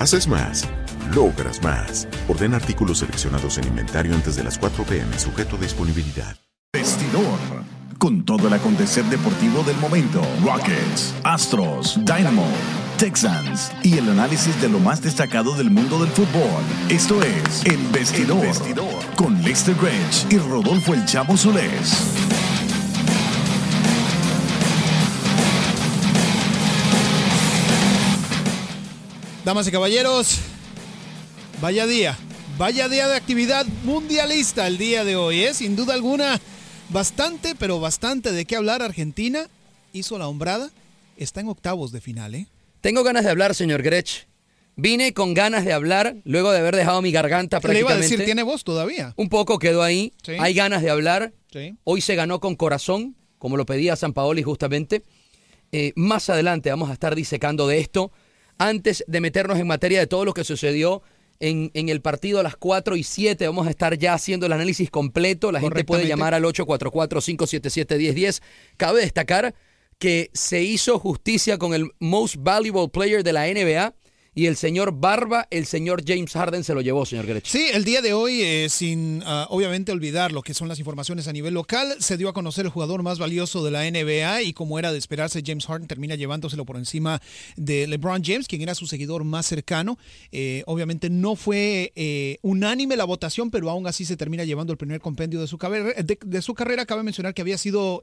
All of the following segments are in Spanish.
Haces más, logras más. Orden artículos seleccionados en inventario antes de las 4 pm, sujeto a disponibilidad. Vestidor. Con todo el acontecer deportivo del momento. Rockets, Astros, Dynamo, Texans y el análisis de lo más destacado del mundo del fútbol. Esto es El Vestidor. Con Lester Grange y Rodolfo El Chavo Solés. Damas y caballeros, vaya día, vaya día de actividad mundialista el día de hoy, ¿eh? Sin duda alguna, bastante, pero bastante de qué hablar. Argentina hizo la hombrada, está en octavos de final, ¿eh? Tengo ganas de hablar, señor Grech. Vine con ganas de hablar luego de haber dejado mi garganta Le iba a prácticamente. decir, tiene voz todavía. Un poco quedó ahí. Sí. Hay ganas de hablar. Sí. Hoy se ganó con corazón, como lo pedía San Paoli justamente. Eh, más adelante vamos a estar disecando de esto. Antes de meternos en materia de todo lo que sucedió en, en el partido a las 4 y 7, vamos a estar ya haciendo el análisis completo. La gente puede llamar al 844-577-1010. Cabe destacar que se hizo justicia con el Most Valuable Player de la NBA y el señor Barba, el señor James Harden se lo llevó, señor Grech. Sí, el día de hoy, eh, sin ah, obviamente olvidar lo que son las informaciones a nivel local, se dio a conocer el jugador más valioso de la NBA y como era de esperarse, James Harden termina llevándoselo por encima de LeBron James, quien era su seguidor más cercano. Eh, obviamente no fue eh, unánime la votación, pero aún así se termina llevando el primer compendio de su, carrera. de, de su carrera. Cabe mencionar que había sido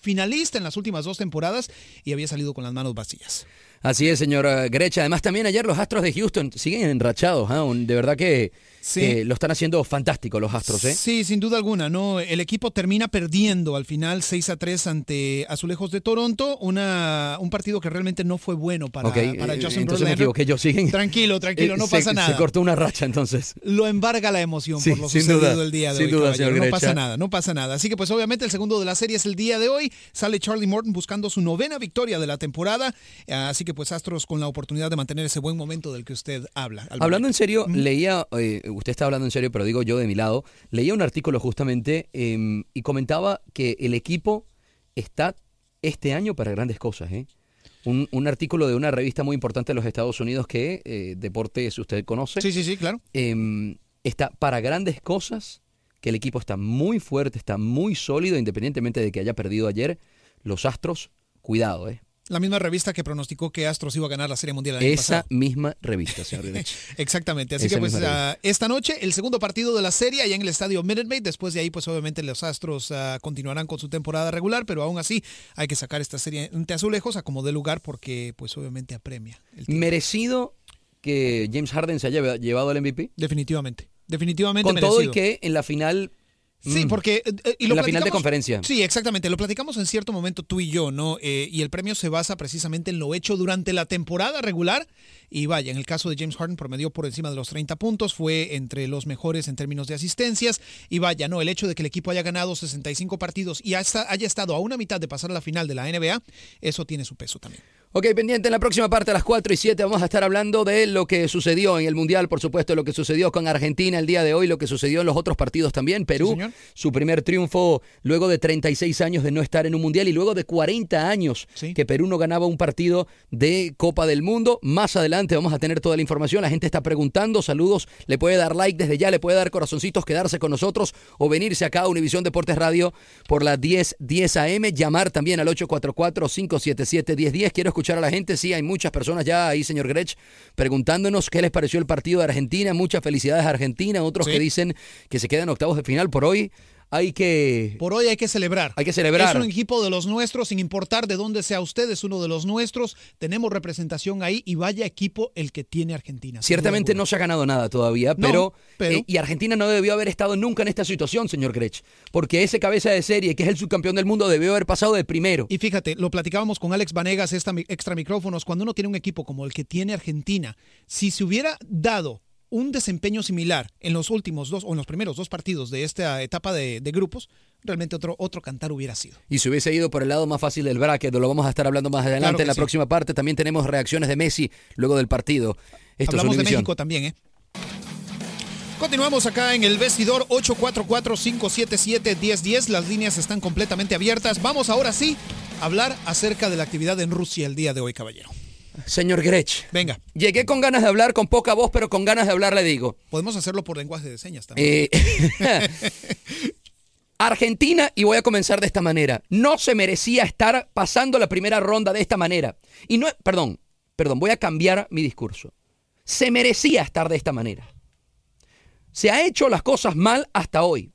finalista en las últimas dos temporadas y había salido con las manos vacías. Así es, señor Grecha. Además, también ayer los Astros de Houston siguen enrachados. Un- De verdad que, Sí. lo están haciendo fantástico los Astros. ¿eh? Sí, sin duda alguna, ¿no? El equipo termina perdiendo al final 6 a 3 ante Azulejos de Toronto, una, un partido que realmente no fue bueno para, Ok, para eh, Justin entonces me Verlander. equivoqué yo. Siguen. Tranquilo, tranquilo, Eh, no se- pasa nada. Se cortó una racha entonces. Lo embarga la emoción Sí, por lo sin sucedido duda, el día de sin hoy. duda, señor no Grecha. pasa nada, no pasa nada. Así que pues obviamente el segundo de la serie es el día de hoy. Sale Charlie Morton buscando su novena victoria de la temporada. Así que pues Astros con la oportunidad de mantener ese buen momento del que usted habla. Hablando en serio, leía, eh, usted está hablando en serio, pero digo yo de mi lado, leía un artículo justamente eh, y comentaba que el equipo está este año para grandes cosas. ¿eh? Un, un artículo de una revista muy importante de los Estados Unidos que eh, Deportes usted conoce. Sí, sí, sí, claro. eh, está para grandes cosas, que el equipo está muy fuerte, está muy sólido, independientemente de que haya perdido ayer. Los Astros, cuidado, ¿eh? La misma revista que pronosticó que Astros iba a ganar la Serie Mundial el año Esa pasado. misma revista, señor. Exactamente. Así Esa que pues ah, esta noche el segundo partido de la serie allá en el estadio Minute Maid. Después de ahí pues obviamente los Astros ah, continuarán con su temporada regular, pero aún así hay que sacar esta serie ante Azulejos a como dé lugar porque pues obviamente apremia. el. Merecido que James Harden se haya llevado el MVP. Definitivamente. Definitivamente Con todo y que en la final Sí, Mm. porque... eh, eh, y lo En la final de conferencia. Sí, exactamente. Lo platicamos en cierto momento tú y yo, ¿no? Eh, y el premio se basa precisamente en lo hecho durante la temporada regular. Y vaya, en el caso de James Harden promedió por encima de los 30 puntos, fue entre los mejores en términos de asistencias. Y vaya, ¿no? El hecho de que el equipo haya ganado 65 partidos y hasta haya estado a una mitad de pasar a la final de la NBA, eso tiene su peso también. Ok, pendiente en la próxima parte a las 4 y 7 vamos a estar hablando de lo que sucedió en el Mundial, por supuesto, lo que sucedió con Argentina el día de hoy, lo que sucedió en los otros partidos también. Perú, su primer triunfo luego de 36 años de no estar en un Mundial y luego de 40 años Sí. que Perú no ganaba un partido de Copa del Mundo. Más adelante vamos a tener toda la información. La gente está preguntando, saludos, le puede dar like desde ya, le puede dar corazoncitos, quedarse con nosotros o venirse acá a Univisión Deportes Radio por la 10 10 AM, llamar también al 844-577-1010. Quiero escuchar a la gente, sí, hay muchas personas ya ahí, señor Grech, preguntándonos qué les pareció el partido de Argentina. Muchas felicidades a Argentina, otros Sí. que dicen que se quedan octavos de final por hoy. Hay que... Por hoy hay que celebrar. Hay que celebrar. Es un equipo de los nuestros, sin importar de dónde sea usted, es uno de los nuestros. Tenemos representación ahí y vaya equipo el que tiene Argentina. Ciertamente no se ha ganado nada todavía, No, pero, pero- eh, y Argentina no debió haber estado nunca en esta situación, señor Grech, porque ese cabeza de serie, que es el subcampeón del mundo, debió haber pasado de primero. Y fíjate, lo platicábamos con Alex Vanegas, esta extra micrófonos, cuando uno tiene un equipo como el que tiene Argentina, si se hubiera dado un desempeño similar en los últimos dos o en los primeros dos partidos de esta etapa de, de grupos, realmente otro, otro cantar hubiera sido. Y se hubiese ido por el lado más fácil del bracket, lo vamos a estar hablando más adelante Claro en la sí. próxima parte. También tenemos reacciones de Messi luego del partido. Esto es Hablamos de. México también, ¿eh? Continuamos acá en el vestidor 844-577-1010. Las líneas están completamente abiertas. Vamos ahora sí a hablar acerca de la actividad en Rusia el día de hoy, caballero. Señor Grech, Venga, llegué con ganas de hablar, con poca voz, pero con ganas de hablar le digo. podemos hacerlo por lenguaje de señas también. Eh, Argentina, y voy a comenzar de esta manera, no se merecía estar pasando la primera ronda de esta manera. Y no, perdón, perdón, voy a cambiar mi discurso. Se merecía estar de esta manera. Se ha hecho las cosas mal hasta hoy.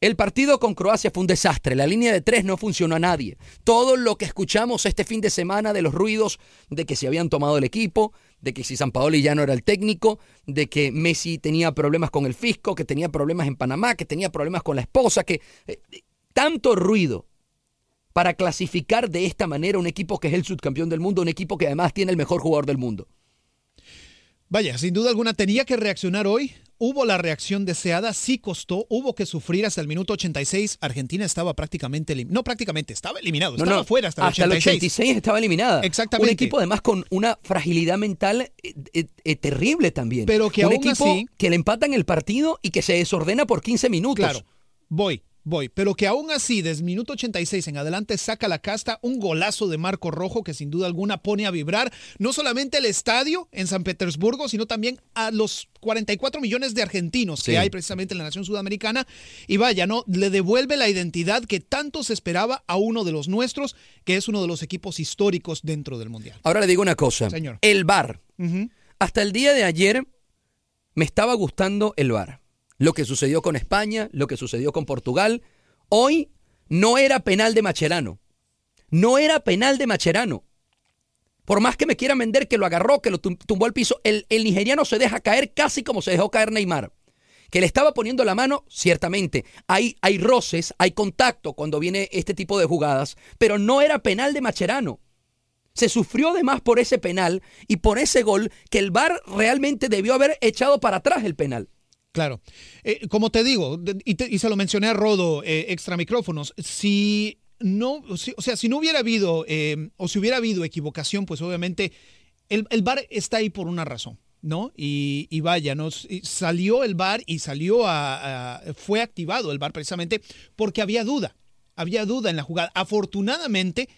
El partido con Croacia fue un desastre. La línea de tres no funcionó a nadie. Todo lo que escuchamos este fin de semana de los ruidos de que se habían tomado el equipo, de que si San Paoli ya no era el técnico, de que Messi tenía problemas con el fisco, que tenía problemas en Panamá, que tenía problemas con la esposa, que eh, eh, tanto ruido para clasificar de esta manera un equipo que es el subcampeón del mundo, un equipo que además tiene el mejor jugador del mundo. Vaya, sin duda alguna tenía que reaccionar hoy. Hubo la reacción deseada, sí costó, hubo que sufrir hasta el minuto 86. Argentina estaba prácticamente, no prácticamente, estaba eliminado, estaba fuera hasta, el 86. el 86 estaba eliminada. Exactamente. Un equipo además con una fragilidad mental eh, eh, eh, terrible también. Pero que Un aún equipo así- que le empatan el partido y que se desordena por 15 minutos. Claro, voy, voy. Pero que aún así, desde minuto 86 en adelante, saca la casta un golazo de Marco Rojo que sin duda alguna pone a vibrar no solamente el estadio en San Petersburgo, sino también a los 44 millones de argentinos Sí. que hay precisamente en la nación sudamericana. Y vaya, ¿no? Le devuelve la identidad que tanto se esperaba a uno de los nuestros, que es uno de los equipos históricos dentro del Mundial. Ahora le digo una cosa. Señor. El. Ujú. Hasta el día de ayer me estaba gustando el VAR. Lo que sucedió con España, lo que sucedió con Portugal. Hoy no era penal de Macherano. No era penal de Macherano. Por más que me quieran vender que lo agarró, que lo tum- tumbó al piso, el, el nigeriano se deja caer casi como se dejó caer Neymar. Que le estaba poniendo la mano, ciertamente. Hay, hay roces, hay contacto cuando viene este tipo de jugadas, pero no era penal de Macherano. Se sufrió además por ese penal y por ese gol que el VAR realmente debió haber echado para atrás el penal. Claro. Eh, como te digo, y, te- y se lo mencioné a Rodo, eh, extra micrófonos, si no, si- o sea, si no hubiera habido, eh, o si hubiera habido equivocación, pues obviamente el, VAR está ahí por una razón, ¿no? Y, y vaya, ¿no? Y salió el VAR y salió a, fue activado el VAR precisamente porque había duda, había duda en la jugada. Afortunadamente,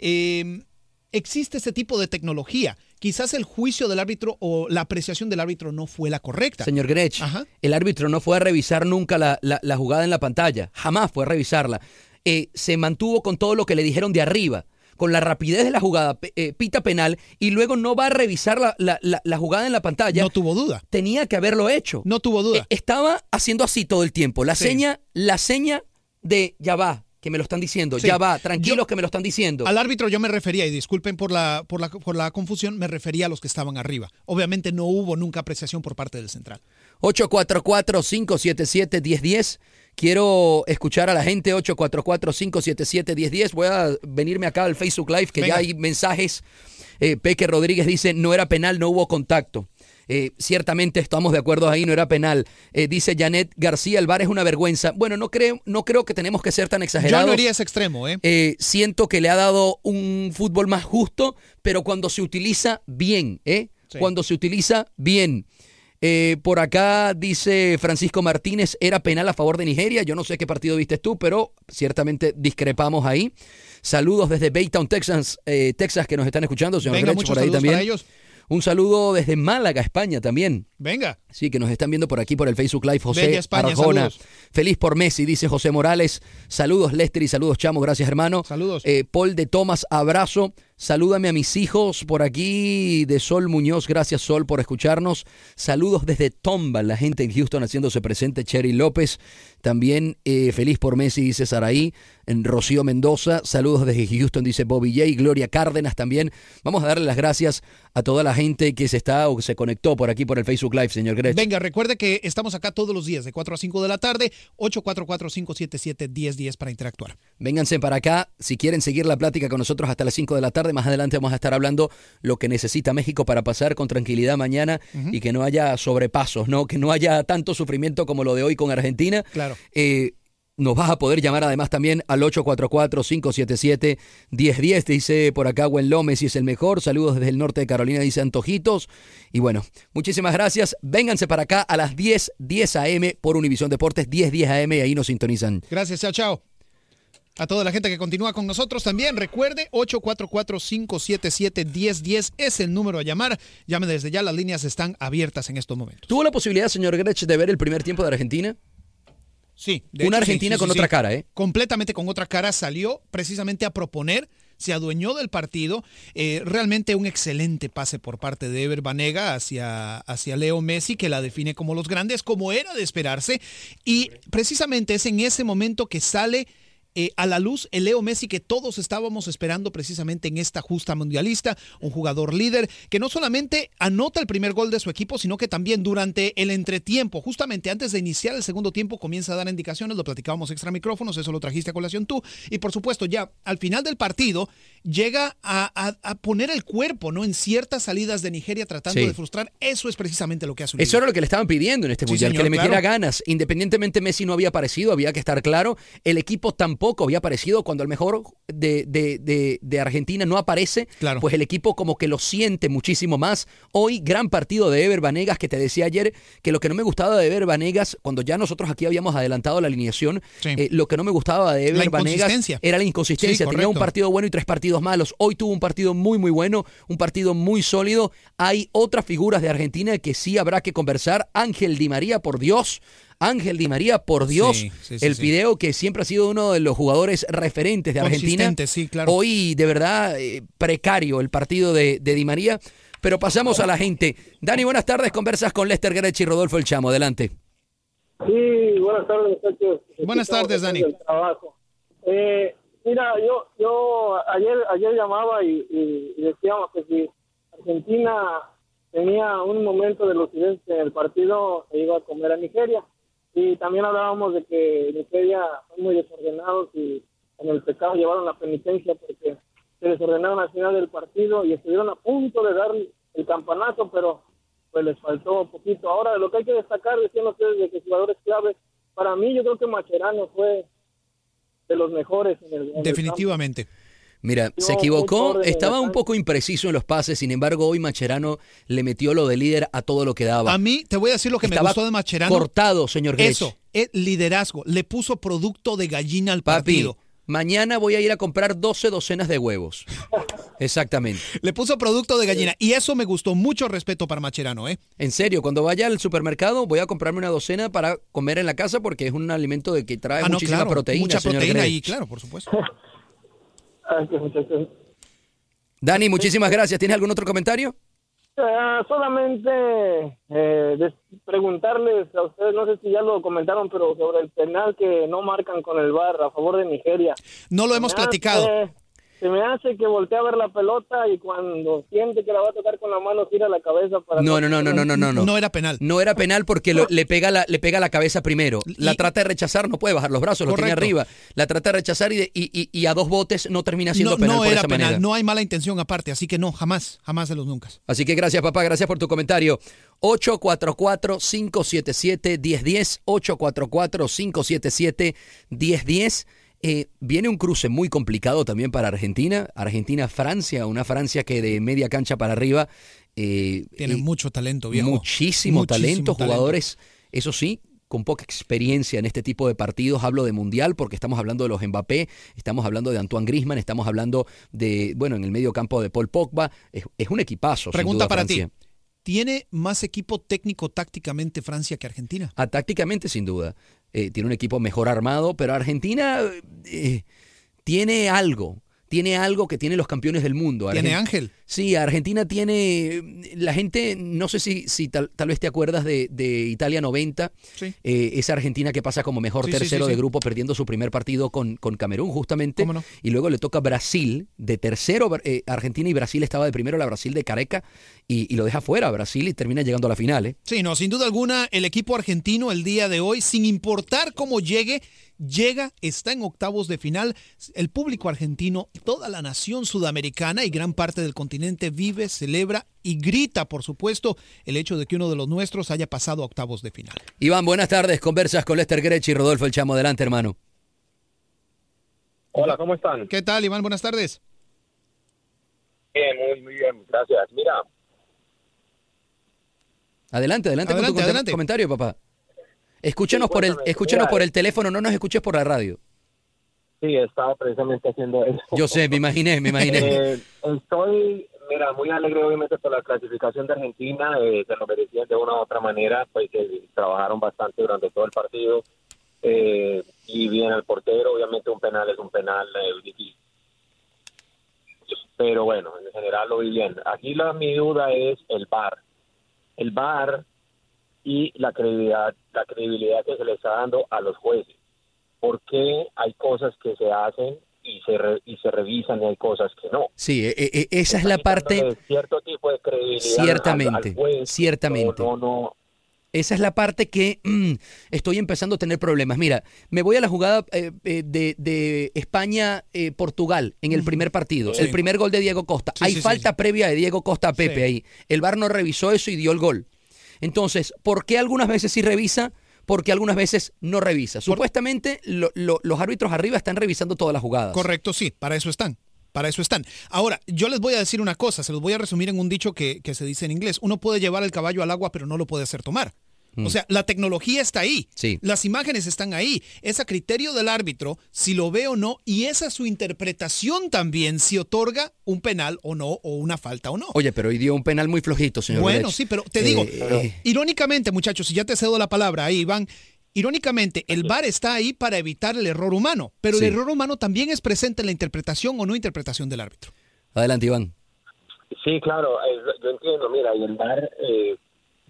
eh, existe ese tipo de tecnología. Quizás el juicio del árbitro o la apreciación del árbitro no fue la correcta. Señor Grech, Ajá. el árbitro no fue a revisar nunca la, la- la jugada en la pantalla, jamás fue a revisarla. Eh, se mantuvo con todo lo que le dijeron de arriba, con la rapidez de la jugada, eh, pita penal, y luego no va a revisar la, la- la- la jugada en la pantalla. No tuvo duda. Tenía que haberlo hecho. No tuvo duda. Eh, estaba haciendo así todo el tiempo. La Sí. seña, la seña de ya va, que me lo están diciendo. Sí. Ya va, tranquilos Yo- que me lo están diciendo. Al árbitro yo me refería, y disculpen por la, por, la, por la confusión, me refería a los que estaban arriba. Obviamente no hubo nunca apreciación por parte del central. 844-577-1010. Quiero escuchar a la gente 844-577-1010. Voy a venirme acá al Facebook Live que Venga. ya hay mensajes. Eh, Peque Rodríguez dice, no era penal, no hubo contacto. Eh, ciertamente estamos de acuerdo ahí, no era penal. Eh, dice Janet García, el es una vergüenza. Bueno, no creo, no creo que tenemos que ser tan Yo exagerados. no iría ese extremo, ¿eh? Eh, siento que le ha dado un fútbol más justo, pero cuando se utiliza bien, ¿eh? Sí. Cuando se utiliza bien. Eh, por acá dice Francisco Martínez, era penal a favor de Nigeria. Yo no sé qué partido viste tú, pero ciertamente discrepamos ahí. Saludos desde Baytown, Texas, eh, Texas, que nos están escuchando. Señor Venga, Grech, por ahí también. para ellos. Un saludo desde Málaga, España también. Venga. Sí, que nos están viendo por aquí por el Facebook Live. José España, Arjona. saludos. Feliz por Messi, dice José Morales. Saludos, Lester, y saludos, Chamo. Gracias, hermano. Saludos. Eh, Paul de Tomás, abrazo. Salúdame a mis hijos por aquí de Sol Muñoz. Gracias, Sol, por escucharnos. Saludos desde Tomba, la gente en Houston haciéndose presente. Cherry López. También eh, feliz por Messi, dice Saraí. En Rocío Mendoza. Saludos desde Houston, dice Bobby J. Gloria Cárdenas también. Vamos a darle las gracias a toda la gente que se está o que se conectó por aquí por el Facebook Live, señor Gretsch. Venga, recuerde que estamos acá todos los días de 4 a 5 de la tarde, 844-577-1010 para interactuar. Vénganse para acá si quieren seguir la plática con nosotros hasta las 5 de la tarde. Más adelante vamos a estar hablando lo que necesita México para pasar con tranquilidad mañana y que no haya sobrepasos, ¿no? Que no haya tanto sufrimiento como lo de hoy con Argentina. Claro. Eh, nos vas a poder llamar además también al 844-577-1010. Dice por acá Gwen Lómez y es el mejor. Saludos desde el norte de Carolina, dice Antojitos. Y bueno, muchísimas gracias. Vénganse para acá a las 10, 10 a.m. por Univisión Deportes, 10, 10 a.m. y ahí nos sintonizan. Gracias, chao, chao. A toda la gente que continúa con nosotros también, recuerde 844-577-1010 es el número a llamar. Llame desde ya, las líneas están abiertas en estos momentos. ¿Tuvo la posibilidad, señor Grech, de ver el primer tiempo de Argentina? Sí. de Una hecho, Argentina sí, con sí, otra cara, ¿eh? Completamente con otra cara salió precisamente a proponer, se adueñó del partido. Eh, realmente un excelente pase por parte de Ever Banega hacia, hacia Leo Messi, que la define como los grandes, como era de esperarse. Y precisamente es en ese momento que sale eh, a la luz el Leo Messi que todos estábamos esperando precisamente en esta justa mundialista, un jugador líder que no solamente anota el primer gol de su equipo, sino que también durante el entretiempo, justamente antes de iniciar el segundo tiempo, comienza a dar indicaciones, lo platicábamos extra micrófonos, eso lo trajiste a colación tú, y por supuesto ya al final del partido llega a, a- a poner el cuerpo ¿no? en ciertas salidas de Nigeria tratando Sí. de frustrar, eso es precisamente lo que hace Eso era lo que le estaban pidiendo en este Sí, mundial, señor, que le metiera claro. ganas. Independientemente Messi no había aparecido, había que estar claro. El equipo tampoco había aparecido cuando el mejor de, de- de- de Argentina no aparece. Claro. Pues el equipo como que lo siente muchísimo más. Hoy, gran partido de Ever Vanegas, que te decía ayer que lo que no me gustaba de Ever Vanegas, cuando ya nosotros aquí habíamos adelantado la alineación, Sí. eh, lo que no me gustaba de Ever Vanegas era la inconsistencia. Sí, Tenía un partido bueno y tres partidos malos. Hoy tuvo un partido muy, muy bueno, un partido muy sólido. Hay otras figuras de Argentina que sí habrá que conversar. Ángel Di María, por Dios. Ángel Di María, por Dios. Sí, sí, sí, el sí. video que siempre ha sido uno de los jugadores referentes de Argentina. Claro. Hoy, de verdad, eh, precario el partido de, de Di María. Pero pasamos a la gente. Dani, buenas tardes. Conversas con Lester Grech y Rodolfo El Chamo. Adelante. Sí, buenas tardes, muchachos. Buenas tardes, Dani. Eh, mira, yo yo ayer ayer llamaba y, y- y decíamos que si Argentina tenía un momento de lucidez en el partido, se iba a comer a Nigeria. Y también hablábamos de que Nigeria son muy desordenados y en el pecado llevaron la penitencia porque se desordenaron al final del partido y estuvieron a punto de dar el campanazo, pero pues les faltó un poquito. Ahora, lo que hay que destacar, decían ustedes, de que jugadores clave, para mí yo creo que Macherano fue de los mejores en el, en Definitivamente. Mira, Yo, se equivocó, estaba un poco impreciso en los pases, sin embargo hoy Macherano le metió lo de líder a todo lo que daba. A mí, te voy a decir lo que me gustó de Macherano. cortado, señor Grech. Eso, es liderazgo. Le puso producto de gallina al Papi, partido. mañana voy a ir a comprar 12 docenas de huevos. Exactamente. Le puso producto de gallina. Y eso me gustó. Mucho respeto para Macherano, ¿eh? En serio, cuando vaya al supermercado voy a comprarme una docena para comer en la casa porque es un alimento de que trae Ah, no, muchísima claro. proteína. Mucha señor proteína Grech. ahí, claro, por supuesto. Muchachos. Dani, muchísimas gracias. ¿Tienes algún otro comentario? Eh, solamente eh, preguntarles a ustedes, no sé si ya lo comentaron, pero sobre el penal que no marcan con el VAR a favor de Nigeria. No lo hemos platicado. Se me hace que voltea a ver la pelota y cuando siente que la va a tocar con la mano gira la cabeza para... No, no, no, no, no, no, no. No era penal. No era penal porque lo- le, pega la, le pega la cabeza primero. La Y- trata de rechazar, no puede bajar los brazos, lo tiene arriba. La trata de rechazar y, de- y, y- y a dos botes no termina siendo No, penal no por era esa penal, manera. no hay mala intención aparte, así que no, jamás, jamás de los nunca. Así que gracias, papá, gracias por tu comentario. 844-577-1010, 844-577-1010. Eh, viene un cruce muy complicado también para Argentina. Argentina-Francia, una Francia que de media cancha para arriba. eh, Tiene y- mucho talento, viejo. Muchísimo, Muchísimo talento, talento. jugadores, eso sí, con poca experiencia en este tipo de partidos. Hablo de Mundial porque estamos hablando de los Mbappé, estamos hablando de Antoine Griezmann, estamos hablando de, bueno, en el medio campo de Paul Pogba. Es, es un equipazo. Pregunta duda, para Francia. ti. ¿Tiene más equipo técnico tácticamente Francia que Argentina? Ah, tácticamente, sin duda. Eh, tiene un equipo mejor armado, pero Argentina eh, tiene algo. Tiene algo que tienen los campeones del mundo. ¿Tiene Ángel? Sí, Argentina tiene. La gente, no sé si, si tal, tal vez te acuerdas de, de Italia 90, Sí. eh, esa Argentina que pasa como mejor Sí, tercero sí, de grupo, perdiendo su primer partido con, con Camerún, justamente. Y luego le toca Brasil, de tercero, eh, Argentina y Brasil estaba de primero, la Brasil de Careca, y, y lo deja fuera Brasil y termina llegando a la final. ¿eh? Sí, no, sin duda alguna, el equipo argentino el día de hoy, sin importar cómo llegue, llega, está en octavos de final. El público argentino, toda la nación sudamericana y gran parte del continente vive, celebra y grita, por supuesto, el hecho de que uno de los nuestros haya pasado a octavos de final. Iván, buenas tardes. Conversas con Lester Grech y Rodolfo El Chamo. Adelante, hermano. Hola, ¿cómo están? ¿Qué tal, Iván? Buenas tardes. Bien, muy, muy bien, gracias. Mira, Adelante, adelante, con Adelante, tu adelante. comentario, papá. Escúchanos, Sí, por el, escúchanos Mira, por el teléfono, no nos escuches por la radio. Sí, estaba precisamente haciendo eso. Yo sé, me imaginé, me imaginé. Eh, estoy, mira, muy alegre obviamente por la clasificación de Argentina, eh, se lo merecían de una u otra manera, pues eh, trabajaron bastante durante todo el partido eh, y bien el portero, obviamente un penal es un penal eh, difícil. Pero bueno, en general lo vi bien. Aquí la, mi duda es el VAR. El VAR y la credibilidad, la credibilidad que se le está dando a los jueces. ¿Por qué hay cosas que se hacen y se, re- y se revisan y hay cosas que no? Sí, eh, eh, esa es la parte, cierto tipo de credibilidad Ciertamente, al juez. ciertamente. No, no, esa es la parte que mm, estoy empezando a tener problemas. Mira, me voy a la jugada eh, eh, de, de España-Portugal en el primer partido, Sí. el primer gol de Diego Costa. Sí, Hay sí, sí, falta sí. previa de Diego Costa a Pepe Sí. ahí. El VAR no revisó eso y dio el gol. Entonces, ¿por qué algunas veces sí revisa? Porque algunas veces no revisa. Supuestamente lo- lo- los árbitros arriba están revisando todas las jugadas. Correcto, sí, para eso están. Para eso están. Ahora, yo les voy a decir una cosa, se los voy a resumir en un dicho que, que se dice en inglés. Uno puede llevar el caballo al agua, pero no lo puede hacer tomar. O sea, la tecnología está ahí. Sí. Las imágenes están ahí. Es a criterio del árbitro si lo ve o no, y esa es su interpretación también, si otorga un penal o no, o una falta o no. Oye, pero hoy dio un penal muy flojito, señor. Bueno, sí, pero te digo, Eh, irónicamente, muchachos, si ya te cedo la palabra ahí, Iván, irónicamente, el VAR está ahí para evitar el error humano, pero Sí. el error humano también es presente en la interpretación o no interpretación del árbitro. Adelante, Iván. Sí, claro, eh, yo entiendo, mira, y el VAR, eh,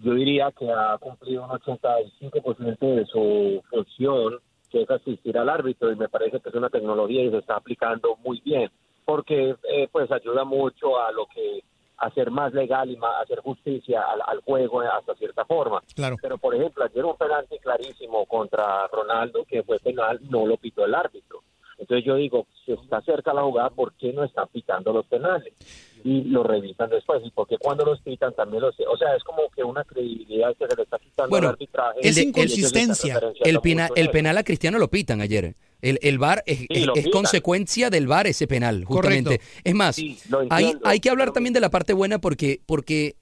yo diría que ha cumplido un 85% de su función, que es asistir al árbitro, y me parece que es una tecnología y se está aplicando muy bien, porque eh, pues ayuda mucho a lo que hacer más legal y más, hacer justicia al, al juego hasta cierta forma. Claro. Pero, por ejemplo, ayer un penalti clarísimo contra Ronaldo, que fue penal, no lo pitó el árbitro. Entonces yo digo, si está cerca la jugada, ¿por qué no están pitando los penales? Y lo revisan después. ¿Y por qué cuando los pitan también los... O sea, es como que una credibilidad que se le está quitando Bueno, al arbitraje. es inconsistencia. El, pena- el penal a Cristiano lo pitan ayer. El, el VAR es, consecuencia del VAR ese penal, justamente. Correcto. Es más, Sí, hay, hay que hablar también de la parte buena porque, porque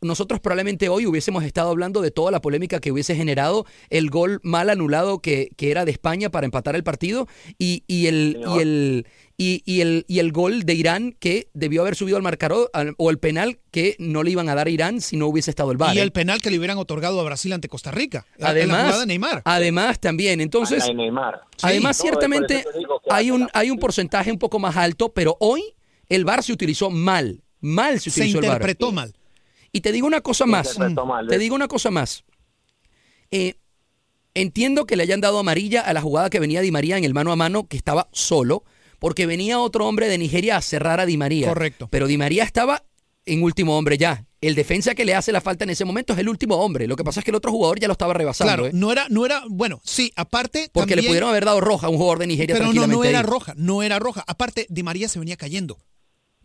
nosotros probablemente hoy hubiésemos estado hablando de toda la polémica que hubiese generado el gol mal anulado que, que era de España para empatar el partido y, y el, y, el, y, y el, y el gol de Irán que debió haber subido al marcador o el penal que no le iban a dar a Irán si no hubiese estado el VAR. y ¿eh? el penal que le hubieran otorgado a Brasil ante Costa Rica. la además, jugada de Neymar. además también, entonces... La Neymar. Además, ciertamente hay un, la- hay un porcentaje un poco más alto, pero hoy el VAR se utilizó mal. Mal se Se utilizó el VAR. interpretó mal. Y te digo una cosa más. Te ¿eh? digo una cosa más. Eh, entiendo que le hayan dado amarilla a la jugada que venía Di María en el mano a mano, que estaba solo, porque venía otro hombre de Nigeria a cerrar a Di María. Correcto. Pero Di María estaba en último hombre ya. El defensa que le hace la falta en ese momento es el último hombre. Lo que pasa es que el otro jugador ya lo estaba rebasando. Claro, ¿eh? no era, no era, bueno, sí, aparte. Porque le pudieron haber dado roja a un jugador de Nigeria Pero no, tranquilamente. no era ahí. roja, no era roja. Aparte, Di María se venía cayendo.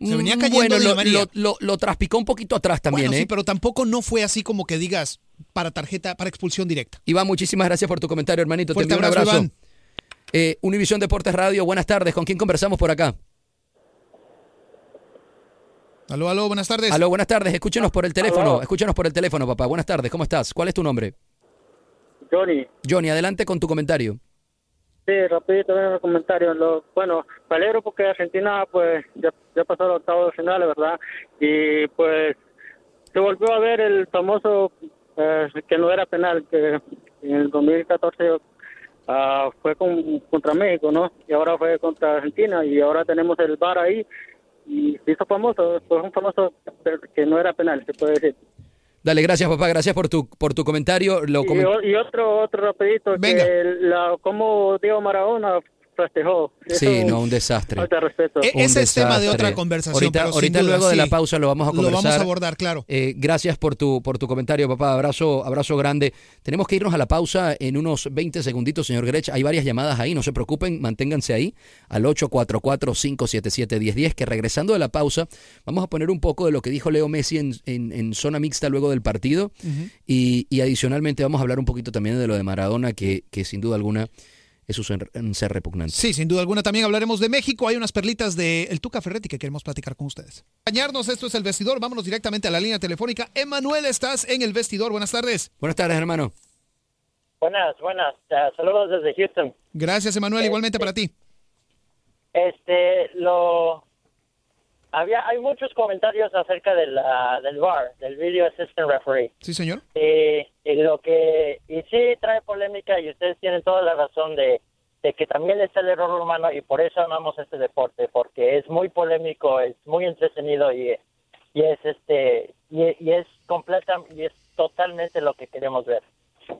Se Mm, venía cayendo Bueno, Di lo, María. lo, lo- lo traspicó un poquito atrás también, Bueno, ¿eh? sí, pero tampoco no fue así como que digas para tarjeta, para expulsión directa. Iván, muchísimas gracias por tu comentario, hermanito. Te envío un abrazo, abrazo. Eh, Univisión Deportes Radio, buenas tardes. ¿Con quién conversamos por acá? Aló, aló, buenas tardes. Aló, buenas tardes. Escúchenos por el teléfono. Aló. Escúchenos por el teléfono, papá. Buenas tardes. ¿Cómo estás? ¿Cuál es tu nombre? Johnny, Johnny, adelante con tu comentario. Sí, rapidito un comentario. Lo, bueno, me alegro porque Argentina pues ya, ya pasó al octavo de final, ¿verdad? Y pues se volvió a ver el famoso eh, que no era penal, que en el 2014 ah, fue con- contra México, ¿no? Y ahora fue contra Argentina y ahora tenemos el VAR ahí y hizo famoso, fue un famoso que no era penal, se puede decir. Dale, gracias, papá. Gracias por tu, por tu comentario. Lo Y, comen- o- y otro otro rapidito, Venga. que la, como Diego Maradona festejó. Sí, Eso, no, un desastre. Falta de respeto. E- ese es tema de otra conversación. Ahorita, pero sin ahorita duda, luego de la pausa lo vamos a Lo conversar. vamos a abordar, claro. Eh, gracias por tu, por tu comentario, papá. Abrazo, abrazo grande. Tenemos que irnos a la pausa en unos 20 segunditos, señor Grech. Hay varias llamadas ahí, no se preocupen, manténganse ahí al 844-577-1010, que regresando de la pausa vamos a poner un poco de lo que dijo Leo Messi en, en- en zona mixta luego del partido y, y adicionalmente vamos a hablar un poquito también de lo de Maradona, que, que sin duda alguna es un ser, un ser repugnante. Sí, sin duda alguna también hablaremos de México. Hay unas perlitas de El Tuca Ferretti que queremos platicar con ustedes. Acompañarnos, esto es El Vestidor. Vámonos directamente a la línea telefónica. Emanuel, estás en El Vestidor. Buenas tardes. Buenas tardes, hermano. Buenas, buenas. Ah, saludos desde Houston. Gracias, Emanuel. Igualmente para ti. Este, lo había hay muchos comentarios acerca de la, del VAR, del Video Assistant Referee. Sí, señor. Y, y lo que y sí trae polémica y ustedes tienen toda la razón de, de que también está el error humano y por eso amamos este deporte porque es muy polémico, es muy entretenido y, y es este y, y es completa y es totalmente lo que queremos ver.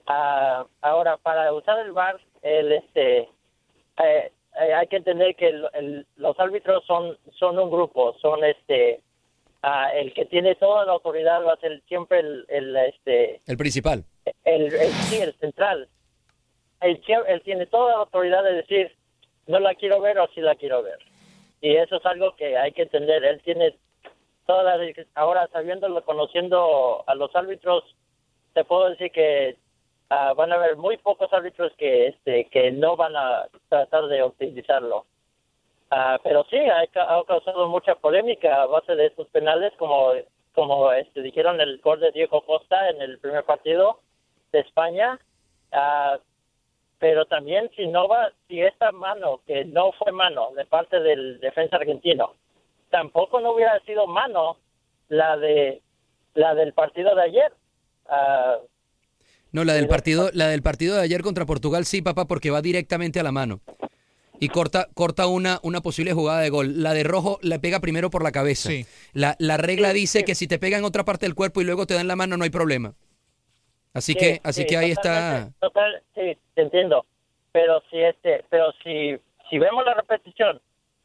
Ah, ahora para usar el VAR, el este eh, eh, hay que entender que el- el- los árbitros son son un grupo, son este ah, el que tiene toda la autoridad va a ser siempre el, el este El principal. el, el sí, el central. Él tiene toda la autoridad de decir, no la quiero ver o sí la quiero ver. Y eso es algo que hay que entender. Él tiene toda la... Ahora, sabiéndolo, conociendo a los árbitros, te puedo decir que ah, van a haber muy pocos árbitros que este que no van a tratar de utilizarlo. Ah, pero sí, ha, ca- ha causado mucha polémica a base de estos penales, como como este, dijeron el gol de Diego Costa en el primer partido de España. Ah, pero también si no va, si esta mano, que no fue mano de parte del defensa argentino, tampoco no hubiera sido mano la de la del partido de ayer. Ah, No, la del partido, la del partido de ayer contra Portugal sí, papá, porque va directamente a la mano. Y corta, corta una, una posible jugada de gol. La de rojo la pega primero por la cabeza. Sí. La, la regla dice que si te pega en otra parte del cuerpo y luego te dan la mano, no hay problema. Así Sí, que, así sí, que ahí está. total- sí, te entiendo. Pero si este, pero si si vemos la repetición,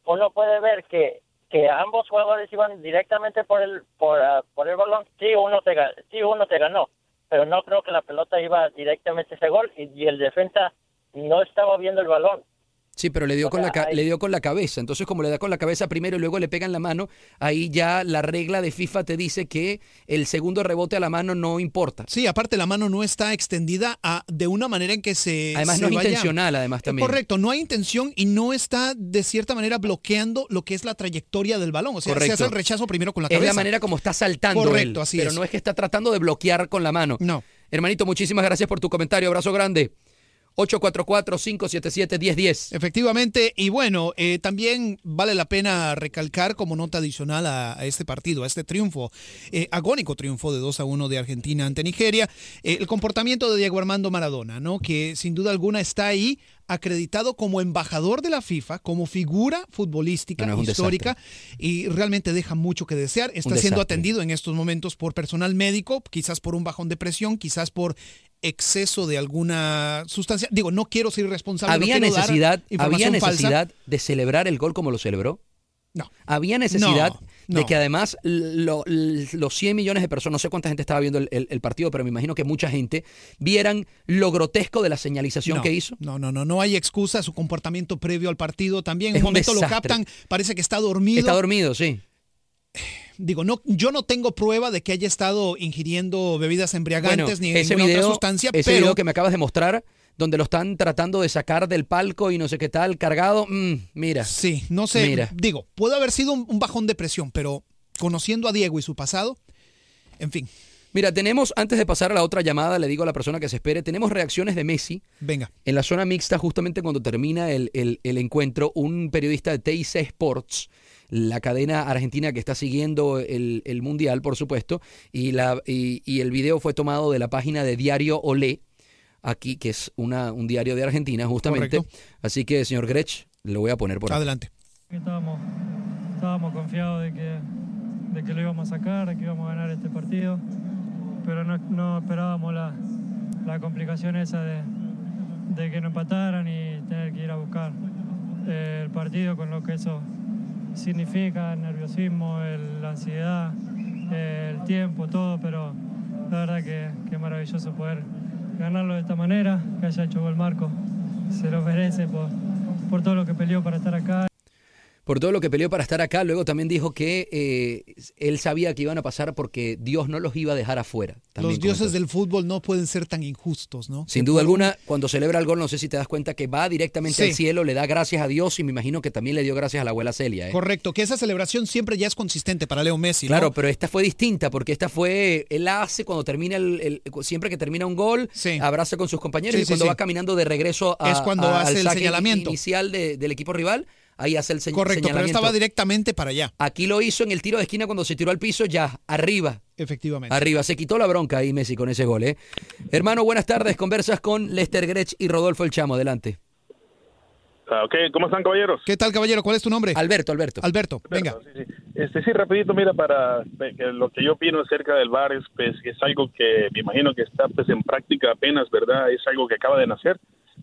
uno puede ver que que ambos jugadores iban directamente por el por, ah, por el balón. Sí, uno te sí uno te ganó, pero no creo que la pelota iba directamente a ese gol y, y el defensa no estaba viendo el balón. Sí, pero le dio, O con la, sea, ca- hay- le dio con la cabeza. Entonces, como le da con la cabeza primero y luego le pega en la mano, ahí ya la regla de FIFA te dice que el segundo rebote a la mano no importa. Sí, aparte la mano no está extendida a, de una manera en que se. Además, se no es vaya- intencional, además Eh, también. Correcto, no hay intención y no está de cierta manera bloqueando lo que es la trayectoria del balón. O sea, se Correcto. hace el rechazo primero con la Es cabeza. la manera como está saltando Correcto, él, así pero es. no es que está tratando de bloquear con la mano. No. Hermanito, muchísimas gracias por tu comentario. Abrazo grande. 844-577-1010. Efectivamente, y bueno, eh, también vale la pena recalcar como nota adicional a, este partido, a este triunfo, eh, agónico triunfo de 2 a 1 de Argentina ante Nigeria, eh, el comportamiento de Diego Armando Maradona, ¿no? Que sin duda alguna está ahí acreditado como embajador de la FIFA, como figura futbolística No, no, histórica y realmente deja mucho que desear. Está siendo atendido en estos momentos por personal médico, quizás por un bajón de presión, quizás por exceso de alguna sustancia. Digo, no quiero ser irresponsable. no ¿Había dar necesidad, había falsa. necesidad de celebrar el gol como lo celebró? No. Había necesidad No, de que además lo- los 100 millones de personas, no sé cuánta gente estaba viendo el, el- el partido, pero me imagino que mucha gente vieran lo grotesco de la señalización no, que hizo. No, no, no, no hay excusa. Su comportamiento previo al partido también. En un momento lo desastre. captan, parece que está dormido. Está dormido, sí. Digo, no, yo no tengo prueba de que haya estado ingiriendo bebidas embriagantes Bueno, ni ninguna video, otra sustancia, ese pero video que me acabas de mostrar, donde lo están tratando de sacar del palco y no sé qué tal, cargado, mm, mira. sí, no sé. Mira. Digo, puede haber sido un, un bajón de presión, pero conociendo a Diego y su pasado, en fin, Mira, tenemos, antes de pasar a la otra llamada, le digo a la persona que se espere, tenemos reacciones de Messi. venga. En la zona mixta, justamente cuando termina el, el- el encuentro, un periodista de TIC Sports, la cadena argentina que está siguiendo el, el Mundial, por supuesto, y, la, y, y el video fue tomado de la página de Diario Olé, aquí, que es una, un diario de Argentina, justamente. Correcto. Así que, señor Grech, lo voy a poner por aquí. Adelante. Estábamos, estábamos confiados de que, de que lo íbamos a sacar, de que íbamos a ganar este partido, pero no, no esperábamos la, la complicación esa de, de que no empataran y tener que ir a buscar eh, el partido con lo que eso significa, el nerviosismo, el- la ansiedad, el tiempo, todo, pero la verdad que, que es maravilloso poder ganarlo de esta manera, que haya hecho gol Marco, se lo merece por, por todo lo que peleó para estar acá. Por todo lo que peleó para estar acá. Luego también dijo que eh, él sabía que iban a pasar porque Dios no los iba a dejar afuera. También Los dioses del fútbol no pueden ser tan injustos, ¿no? Sin duda alguna, cuando celebra el gol, no sé si te das cuenta que va directamente Sí. al cielo, le da gracias a Dios y me imagino que también le dio gracias a la abuela Celia. ¿eh? Correcto, que esa celebración siempre ya es consistente para Leo Messi, ¿no? Claro, pero esta fue distinta porque esta fue, él hace cuando termina el, el- siempre que termina un gol, Sí. abraza con sus compañeros Sí, y cuando va caminando de regreso a, Es cuando a- hace al el señalamiento. inicial de- del equipo rival, ahí hace el se- Correcto, pero señalamiento. estaba directamente para allá, Aquí lo hizo en el tiro de esquina cuando se tiró al piso, ya, arriba, efectivamente. arriba. Se quitó la bronca ahí Messi con ese gol, ¿eh? Hermano, buenas tardes. Conversas con Lester Grech y Rodolfo El Chamo. Adelante. Ah, ok, ¿cómo están, caballeros? ¿Qué tal, caballero? ¿Cuál es tu nombre? Alberto, Alberto. Alberto, venga. Sí, sí. Este, sí, rapidito, mira, para lo que yo opino acerca del VAR es, pues, es algo que me imagino que está pues, en práctica apenas, ¿verdad? Es algo que acaba de nacer.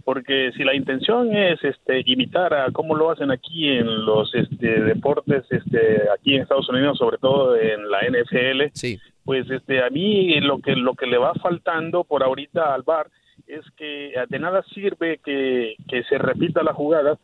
Porque si la intención es este, imitar a cómo lo hacen aquí en los este, deportes, este, aquí en Estados Unidos, sobre todo en la NFL, Sí. pues este, a mí lo que, lo que le va faltando por ahorita al VAR es que eh, de nada sirve que, que se repita la jugada,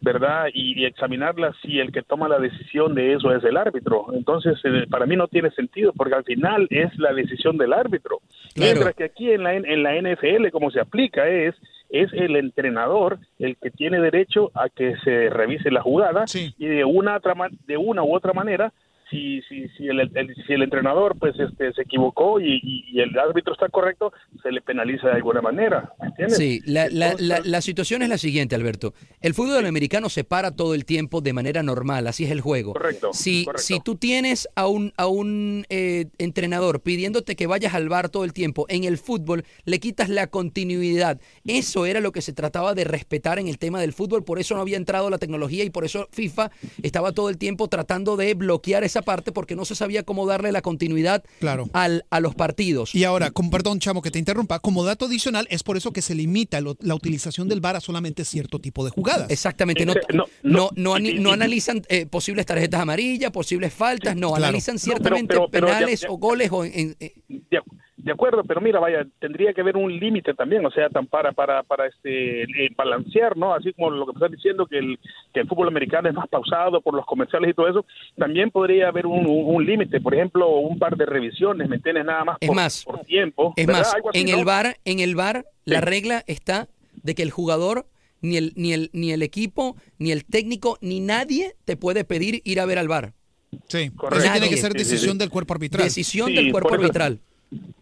¿verdad? Y, y examinarla si el que toma la decisión de eso es el árbitro. Entonces, eh, para mí no tiene sentido, porque al final es la decisión del árbitro. Claro. Mientras que aquí en la, en la NFL, como se aplica, es es el entrenador el que tiene derecho a que se revise la jugada Sí. y de una de una u otra manera si si si el, el- si el entrenador pues este se equivocó y, y- y el árbitro está correcto se le penaliza de alguna manera ¿me entiendes? Sí, la, la, la, la situación es la siguiente, Alberto. El fútbol americano se para todo el tiempo de manera normal, así es el juego. Correcto, Si, correcto. si tú tienes a un, a un eh, entrenador pidiéndote que vayas al bar todo el tiempo, en el fútbol le quitas la continuidad. Eso era lo que se trataba de respetar en el tema del fútbol, por eso no había entrado la tecnología y por eso FIFA estaba todo el tiempo tratando de bloquear esa parte porque no se sabía cómo darle la continuidad Claro. al, a los partidos. Y ahora, con perdón, Chamo, que te interrumpa, como dato adicional, es por eso que se limita lo- la utilización del VAR a solamente cierto tipo de jugadas. Exactamente, no, Eh, no, no, no, no, analizan eh, posibles tarjetas amarillas, posibles faltas, no, claro. analizan No, pero- ciertamente pero- pero ya- penales ya- o goles o en- en- eh, de, acuerdo pero mira vaya tendría que haber un límite también o sea tan para para para este eh, balancear no así como lo que me estás diciendo que el que el fútbol americano es más pausado por los comerciales y todo eso también podría haber un, un- un límite por ejemplo un par de revisiones me entiendes nada más Es por, más, por tiempo Es ¿verdad? más, Algo así, en ¿no? el bar, en el bar, la regla está de que el jugador, ni el, ni el, ni el equipo, ni el técnico, ni nadie te puede pedir ir a ver al bar. Sí, Correcto. eso tiene que ser Sí, sí, decisión sí. del cuerpo arbitral. Decisión Sí, del cuerpo arbitral.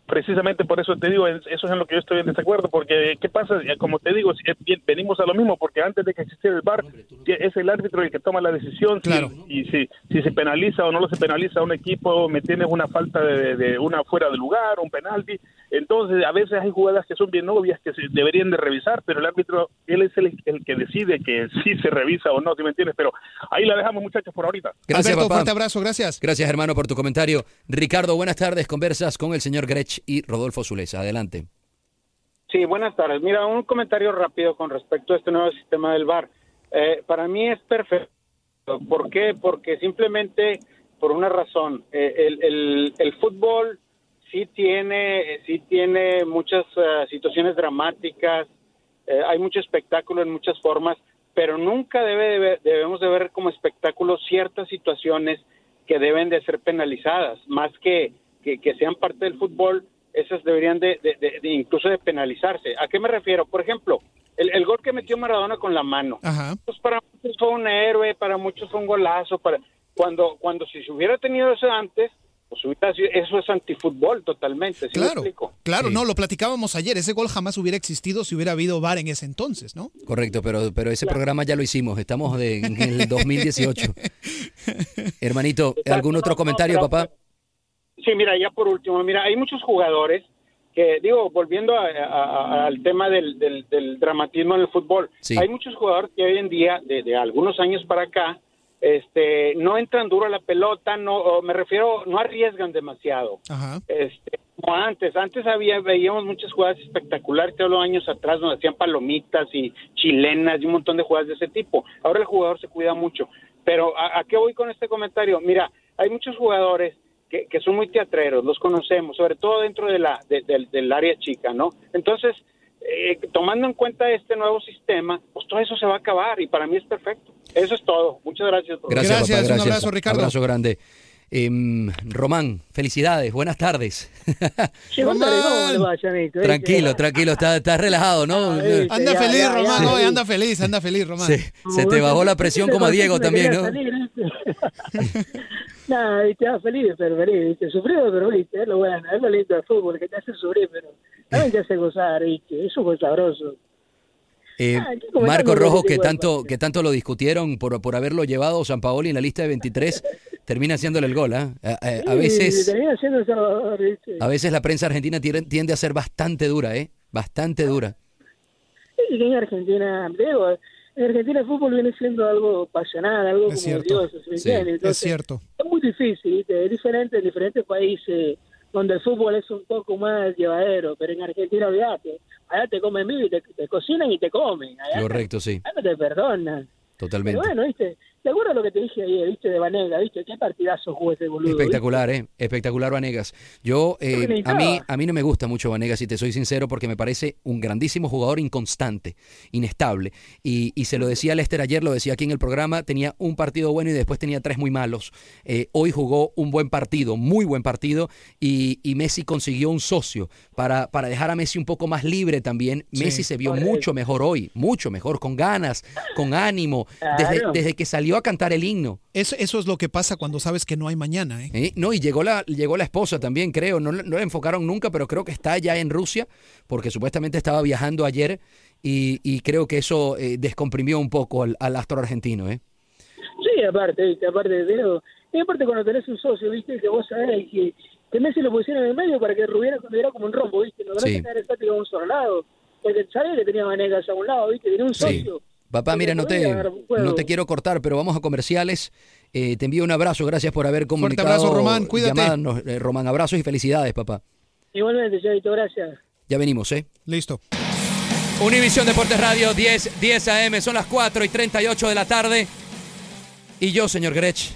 Precisamente por eso te digo, es- eso es en lo que yo estoy en desacuerdo, porque ¿qué pasa? Como te digo, si- bien, venimos a lo mismo, porque antes de que existiera el VAR, que es el árbitro el que toma la decisión, si- y si, si se penaliza o no lo se penaliza a un equipo, me tienes una falta de, de una fuera de lugar, un penalti, Entonces, a veces hay jugadas que son bien obvias que se deberían de revisar, pero el árbitro, él es el, el que decide que sí se revisa o no, ¿sí me entiendes? Pero ahí la dejamos, muchachos, por ahorita. Gracias, Alberto, papá. fuerte abrazo, gracias. Gracias, hermano, por tu comentario. Ricardo, buenas tardes. Conversas con el señor Grech y Rodolfo Zulesa. Adelante. Sí, buenas tardes. Mira, un comentario rápido con respecto a este nuevo sistema del VAR. Eh, para mí es perfecto. ¿Por qué? Porque simplemente por una razón. Eh, el, el, el fútbol sí tiene, sí tiene muchas eh, situaciones dramáticas, eh, hay mucho espectáculo en muchas formas, pero nunca debe de ver- debemos de ver como espectáculo ciertas situaciones que deben de ser penalizadas, más que, que, que sean parte del fútbol, esas deberían de, de- de- de incluso de penalizarse. ¿A qué me refiero? Por ejemplo, el, el gol que metió Maradona con la mano, pues para muchos fue un héroe, para muchos fue un golazo, para cuando cuando si se hubiera tenido eso antes, eso es antifútbol totalmente, ¿sí me Claro, explico? claro, no, lo platicábamos ayer. Ese gol jamás hubiera existido si hubiera habido VAR en ese entonces, ¿no? Correcto, pero, pero ese programa ya lo hicimos. Estamos de- en el 2018. Hermanito, ¿algún otro comentario, papá? Sí, mira, ya por último, mira, hay muchos jugadores que, digo, volviendo a- a- a- al tema del, del- del dramatismo en el fútbol, Sí. hay muchos jugadores que hoy en día, de, de algunos años para acá, este, no entran duro a la pelota, no, me refiero, no arriesgan demasiado. Ajá. Este, como antes, antes había, veíamos muchas jugadas espectaculares, te hablo años atrás, donde hacían palomitas y chilenas y un montón de jugadas de ese tipo. Ahora el jugador se cuida mucho. Pero ¿a, a qué voy con este comentario? Mira, hay muchos jugadores que, que son muy teatreros, los conocemos, sobre todo dentro de la, de- del- del área chica, ¿no? Entonces, eh, tomando en cuenta este nuevo sistema, pues todo eso se va a acabar y para mí es perfecto. Eso es todo. Muchas gracias. por- Gracias, Gracias, papá, un abrazo, Ricardo. Abrazo grande. Em, Román, felicidades, buenas tardes. Sí, buenas tardes, ¿cómo le va, Chanito? tranquilo, tranquilo, estás está relajado, ¿no? Ahí, Anda ya, feliz, ya, Román, ya. hoy anda feliz, anda feliz, Román. Se, se te bajó la presión como a Diego también, ¿no? Nada, viste, ah, feliz, pero feliz, viste, sufrido, pero viste, es lo bueno, es lo lindo del fútbol, que te hace sufrir, pero también te hace gozar, viste, eso fue sabroso. Eh, Ah, Marco Rojo, te que tanto, que tanto lo discutieron por, por haberlo llevado San Paoli en la lista de 23, termina haciéndole el gol. ¿ah? A, a- a Sí, veces, a veces la prensa argentina tiende, tiende a ser bastante dura, ¿eh? Bastante dura. Y que en Argentina, digo, en Argentina el fútbol viene siendo algo pasional, algo Es como cierto. Dios, ¿me Sí, entiendes? es Entonces, cierto. Es muy difícil, ¿viste? es diferente en diferentes países donde el fútbol es un poco más llevadero, pero en Argentina, olvídate, allá te comen vivo y te, te cocinan y te comen, allá, Correcto, sí, allá no te perdonan. totalmente. Pero bueno, ¿viste? ¿Te acuerdas lo que te dije ayer, viste, de Vanega, viste? Qué partidazo jugó ese boludo. Espectacular, ¿eh? Espectacular Vanegas. Yo, eh, a, mí, a mí no me gusta mucho Vanegas, si te soy sincero, porque me parece un grandísimo jugador inconstante, inestable. Y, y se lo decía Lester ayer, lo decía aquí en el programa, tenía un partido bueno y después tenía tres muy malos. Eh, hoy jugó un buen partido, muy buen partido, y, y Messi consiguió un socio para, para dejar a Messi un poco más libre también. Sí. Messi se vio mucho mejor hoy, mucho mejor, con ganas, con ánimo, desde, desde que salió a cantar el himno. Eso, eso es lo que pasa cuando sabes que no hay mañana, ¿eh? ¿Eh? No, y llegó la, llegó la esposa también, creo. No, la- no la enfocaron nunca, pero creo que está ya en Rusia, porque supuestamente estaba viajando ayer y, y creo que eso eh, descomprimió un poco al, al astro argentino. ¿eh? Sí, aparte, ¿viste? Aparte, digo, y aparte cuando tenés un socio, viste, que vos sabés que, que Messi lo pusieron en el medio para que Rubiera tuviera como un rombo, viste, no Sí. sí. tener estático a un solo lado, porque sabía que tenía Vanegas a un lado, viste, tenía un Sí. Papá, mira, no te, no te quiero cortar, pero vamos a comerciales. Eh, te envío un abrazo, gracias por haber comunicado. abrazo, Román, cuídate. llamadas. Eh, Román, abrazos y felicidades, papá. Igualmente, Chavito, gracias. Ya venimos, ¿eh? Listo. Univisión Deportes Radio, 10, 10 AM, son las 4 y 38 de la tarde. Y yo, señor Grech,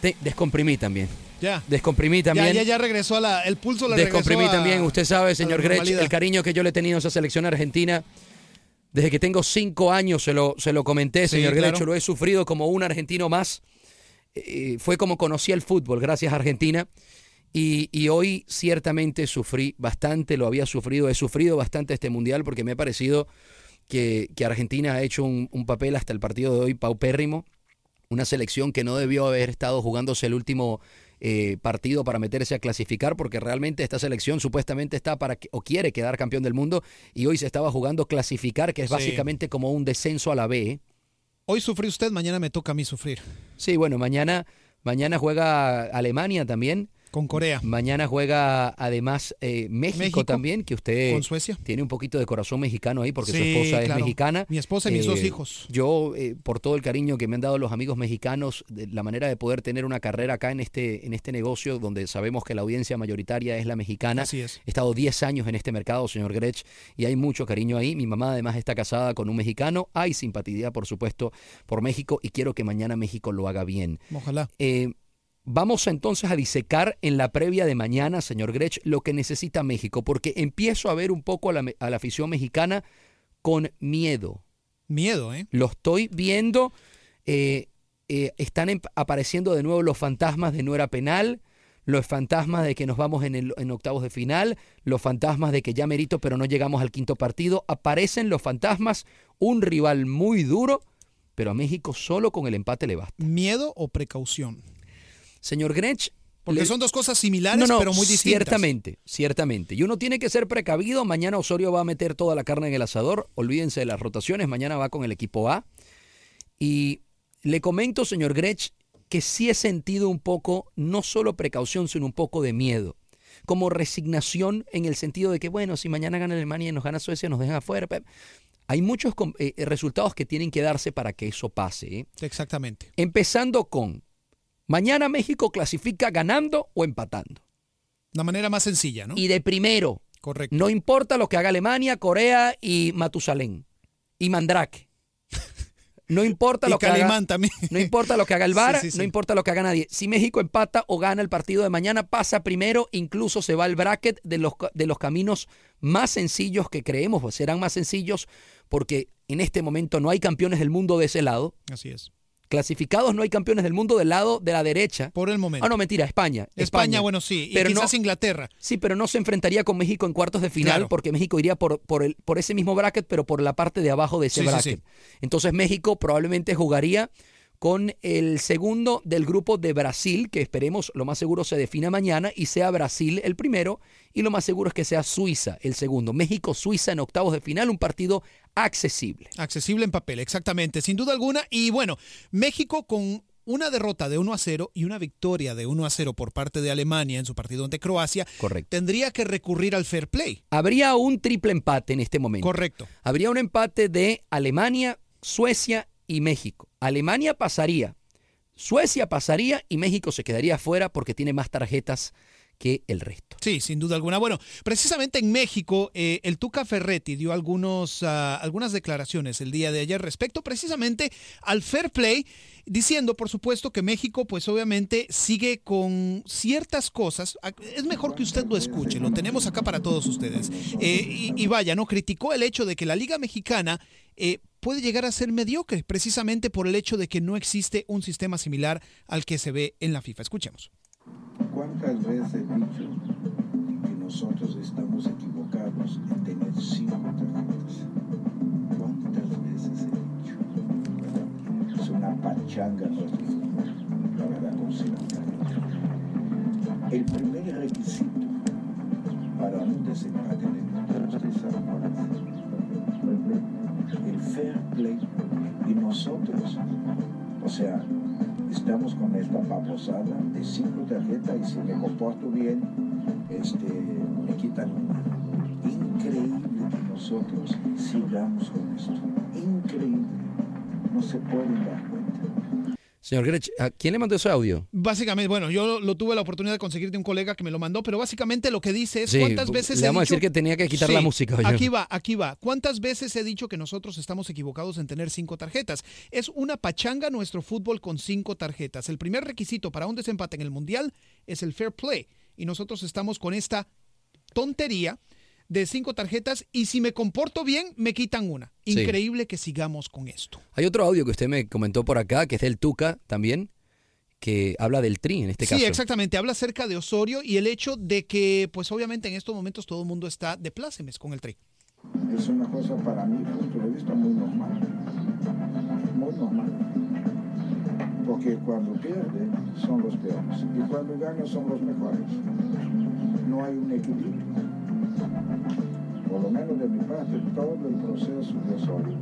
te descomprimí también. Ya. Descomprimí Ya, también. ya, ya regresó a la. El pulso regresó Descomprimí a- también. Usted sabe, señor la Grech, el cariño que yo le he tenido a esa selección argentina. Desde que tengo cinco años se lo, se lo comenté, Sí, señor claro. Grech, lo he sufrido como un argentino más. Eh, fue como conocí el fútbol, gracias a Argentina. Y, y hoy ciertamente sufrí bastante, lo había sufrido, he sufrido bastante este mundial porque me ha parecido que, que Argentina ha hecho un, un papel hasta el partido de hoy paupérrimo. Una selección que no debió haber estado jugándose el último eh, partido para meterse a clasificar, porque realmente esta selección supuestamente está para o quiere quedar campeón del mundo y hoy se estaba jugando clasificar, que es Sí. básicamente como un descenso a la B. Hoy sufrí usted, mañana me toca a mí sufrir. Sí, bueno, mañana, mañana juega Alemania también. Con Corea. Mañana juega además eh, México, México, también, que usted con Suecia. tiene un poquito de corazón mexicano ahí porque su esposa claro. es mexicana. Mi esposa y mis dos Eh, hijos. Yo, eh, por todo el cariño que me han dado los amigos mexicanos, de la manera de poder tener una carrera acá en este, en este negocio donde sabemos que la audiencia mayoritaria es la mexicana. Así es. He estado 10 años en este mercado, señor Grech, y hay mucho cariño ahí. Mi mamá además está casada con un mexicano. Hay simpatía, por supuesto, por México y quiero que mañana México lo haga bien. Ojalá. Vamos entonces a disecar en la previa de mañana, señor Grech, lo que necesita México, porque empiezo a ver un poco a la, me- a la afición mexicana con miedo. Miedo, ¿eh? Lo estoy viendo. eh, eh, están em- apareciendo de nuevo los fantasmas de no era penal, los fantasmas de que nos vamos en, el- en octavos de final, los fantasmas de que ya merito pero no llegamos al quinto partido. Aparecen los fantasmas, un rival muy duro, pero a México solo con el empate le basta. ¿Miedo o precaución? Señor Grech. Porque le- son dos cosas similares, No, no, pero muy distintas. Ciertamente, ciertamente. Y uno tiene que ser precavido. Mañana Osorio va a meter toda la carne en el asador. Olvídense de las rotaciones. Mañana va con el equipo A. Y le comento, señor Grech, que sí he sentido un poco, no solo precaución, sino un poco de miedo. Como resignación en el sentido de que, bueno, si mañana gana Alemania y nos gana Suecia, nos dejan afuera. Hay muchos com- eh, resultados que tienen que darse para que eso pase. ¿eh? Exactamente. Empezando con, mañana México clasifica ganando o empatando. La manera más sencilla, ¿no? Y de primero. Correcto. No importa lo que haga Alemania, Corea y Matusalén. Y Mandrake. No importa Y lo que haga, también. No importa lo que haga el VAR, Sí, sí, sí. no importa lo que haga nadie. Si México empata o gana el partido de mañana, pasa primero, incluso se va al bracket de los, de los caminos más sencillos que creemos, serán más sencillos porque en este momento no hay campeones del mundo de ese lado. Así es. Clasificados no hay campeones del mundo del lado de la derecha. Por el momento. Ah, no, mentira, España. España, bueno, sí. Y Pero quizás no- Inglaterra. Sí, pero no se enfrentaría con México en cuartos de final Claro. porque México iría por, por, el, por ese mismo bracket, pero por la parte de abajo de ese Sí, sí, bracket. sí. Entonces México probablemente jugaría con el segundo del grupo de Brasil, que esperemos lo más seguro se defina mañana y sea Brasil el primero, y lo más seguro es que sea Suiza el segundo. México-Suiza en octavos de final, un partido accesible. Accesible en papel, exactamente, sin duda alguna. Y bueno, México con una derrota de 1 a 0 y una victoria de 1 a 0 por parte de Alemania en su partido ante Croacia, Correcto. tendría que recurrir al fair play. Habría un triple empate en este momento. Correcto. Habría un empate de Alemania, Suecia y México. Alemania pasaría, Suecia pasaría y México se quedaría fuera porque tiene más tarjetas que el resto. Sí, sin duda alguna. Bueno, precisamente en México, eh, el Tuca Ferretti dio algunos, ah, algunas declaraciones el día de ayer respecto precisamente al fair play, diciendo, por supuesto, que México, pues obviamente, sigue con ciertas cosas. Ah, Es mejor que usted lo escuche, lo tenemos acá para todos ustedes. Eh, y, vaya, ¿no? Criticó el hecho de que la Liga Mexicana eh, puede llegar a ser mediocre, precisamente por el hecho de que no existe un sistema similar al que se ve en la FIFA. Escuchemos. ¿Cuántas veces he dicho que nosotros estamos equivocados en tener cinco tarjetas? ¿Cuántas veces he dicho? Es una pachanga nuestro fútbol, la verdad, con cinco tarjetas. El primer requisito para un desempate en el mundo, ¿ustedes saben cuál es? El fair play. Y nosotros, o sea, estamos con esta babosada de cinco tarjetas y si me comporto bien, este, me quitan una. Increíble que nosotros sigamos con esto. Increíble. No se pueden dar cuenta. Señor Grech, ¿a quién le mandó ese audio? Básicamente, bueno, yo lo tuve la oportunidad de conseguir de un colega que me lo mandó, pero básicamente lo que dice es Sí, cuántas veces le he a dicho- decir que tenía que quitar la música, oye. Aquí va, aquí va. ¿Cuántas veces he dicho que nosotros estamos equivocados en tener cinco tarjetas? Es una pachanga nuestro fútbol con cinco tarjetas. El primer requisito para un desempate en el mundial es el fair play y nosotros estamos con esta tontería de cinco tarjetas y si me comporto bien me quitan una. Sí. Increíble que sigamos con esto. Hay otro audio que usted me comentó por acá, que es del Tuca también, que habla del Tri en este sí, caso. exactamente. Habla acerca de Osorio y el hecho de que, pues obviamente en estos momentos todo el mundo está de plácemes con el Tri. Es una cosa para mi punto de vista muy normal. Muy normal. Porque cuando pierde son los peores y cuando gana son los mejores. No hay un equilibrio. Por lo menos de mi parte, todo el proceso de Osorio,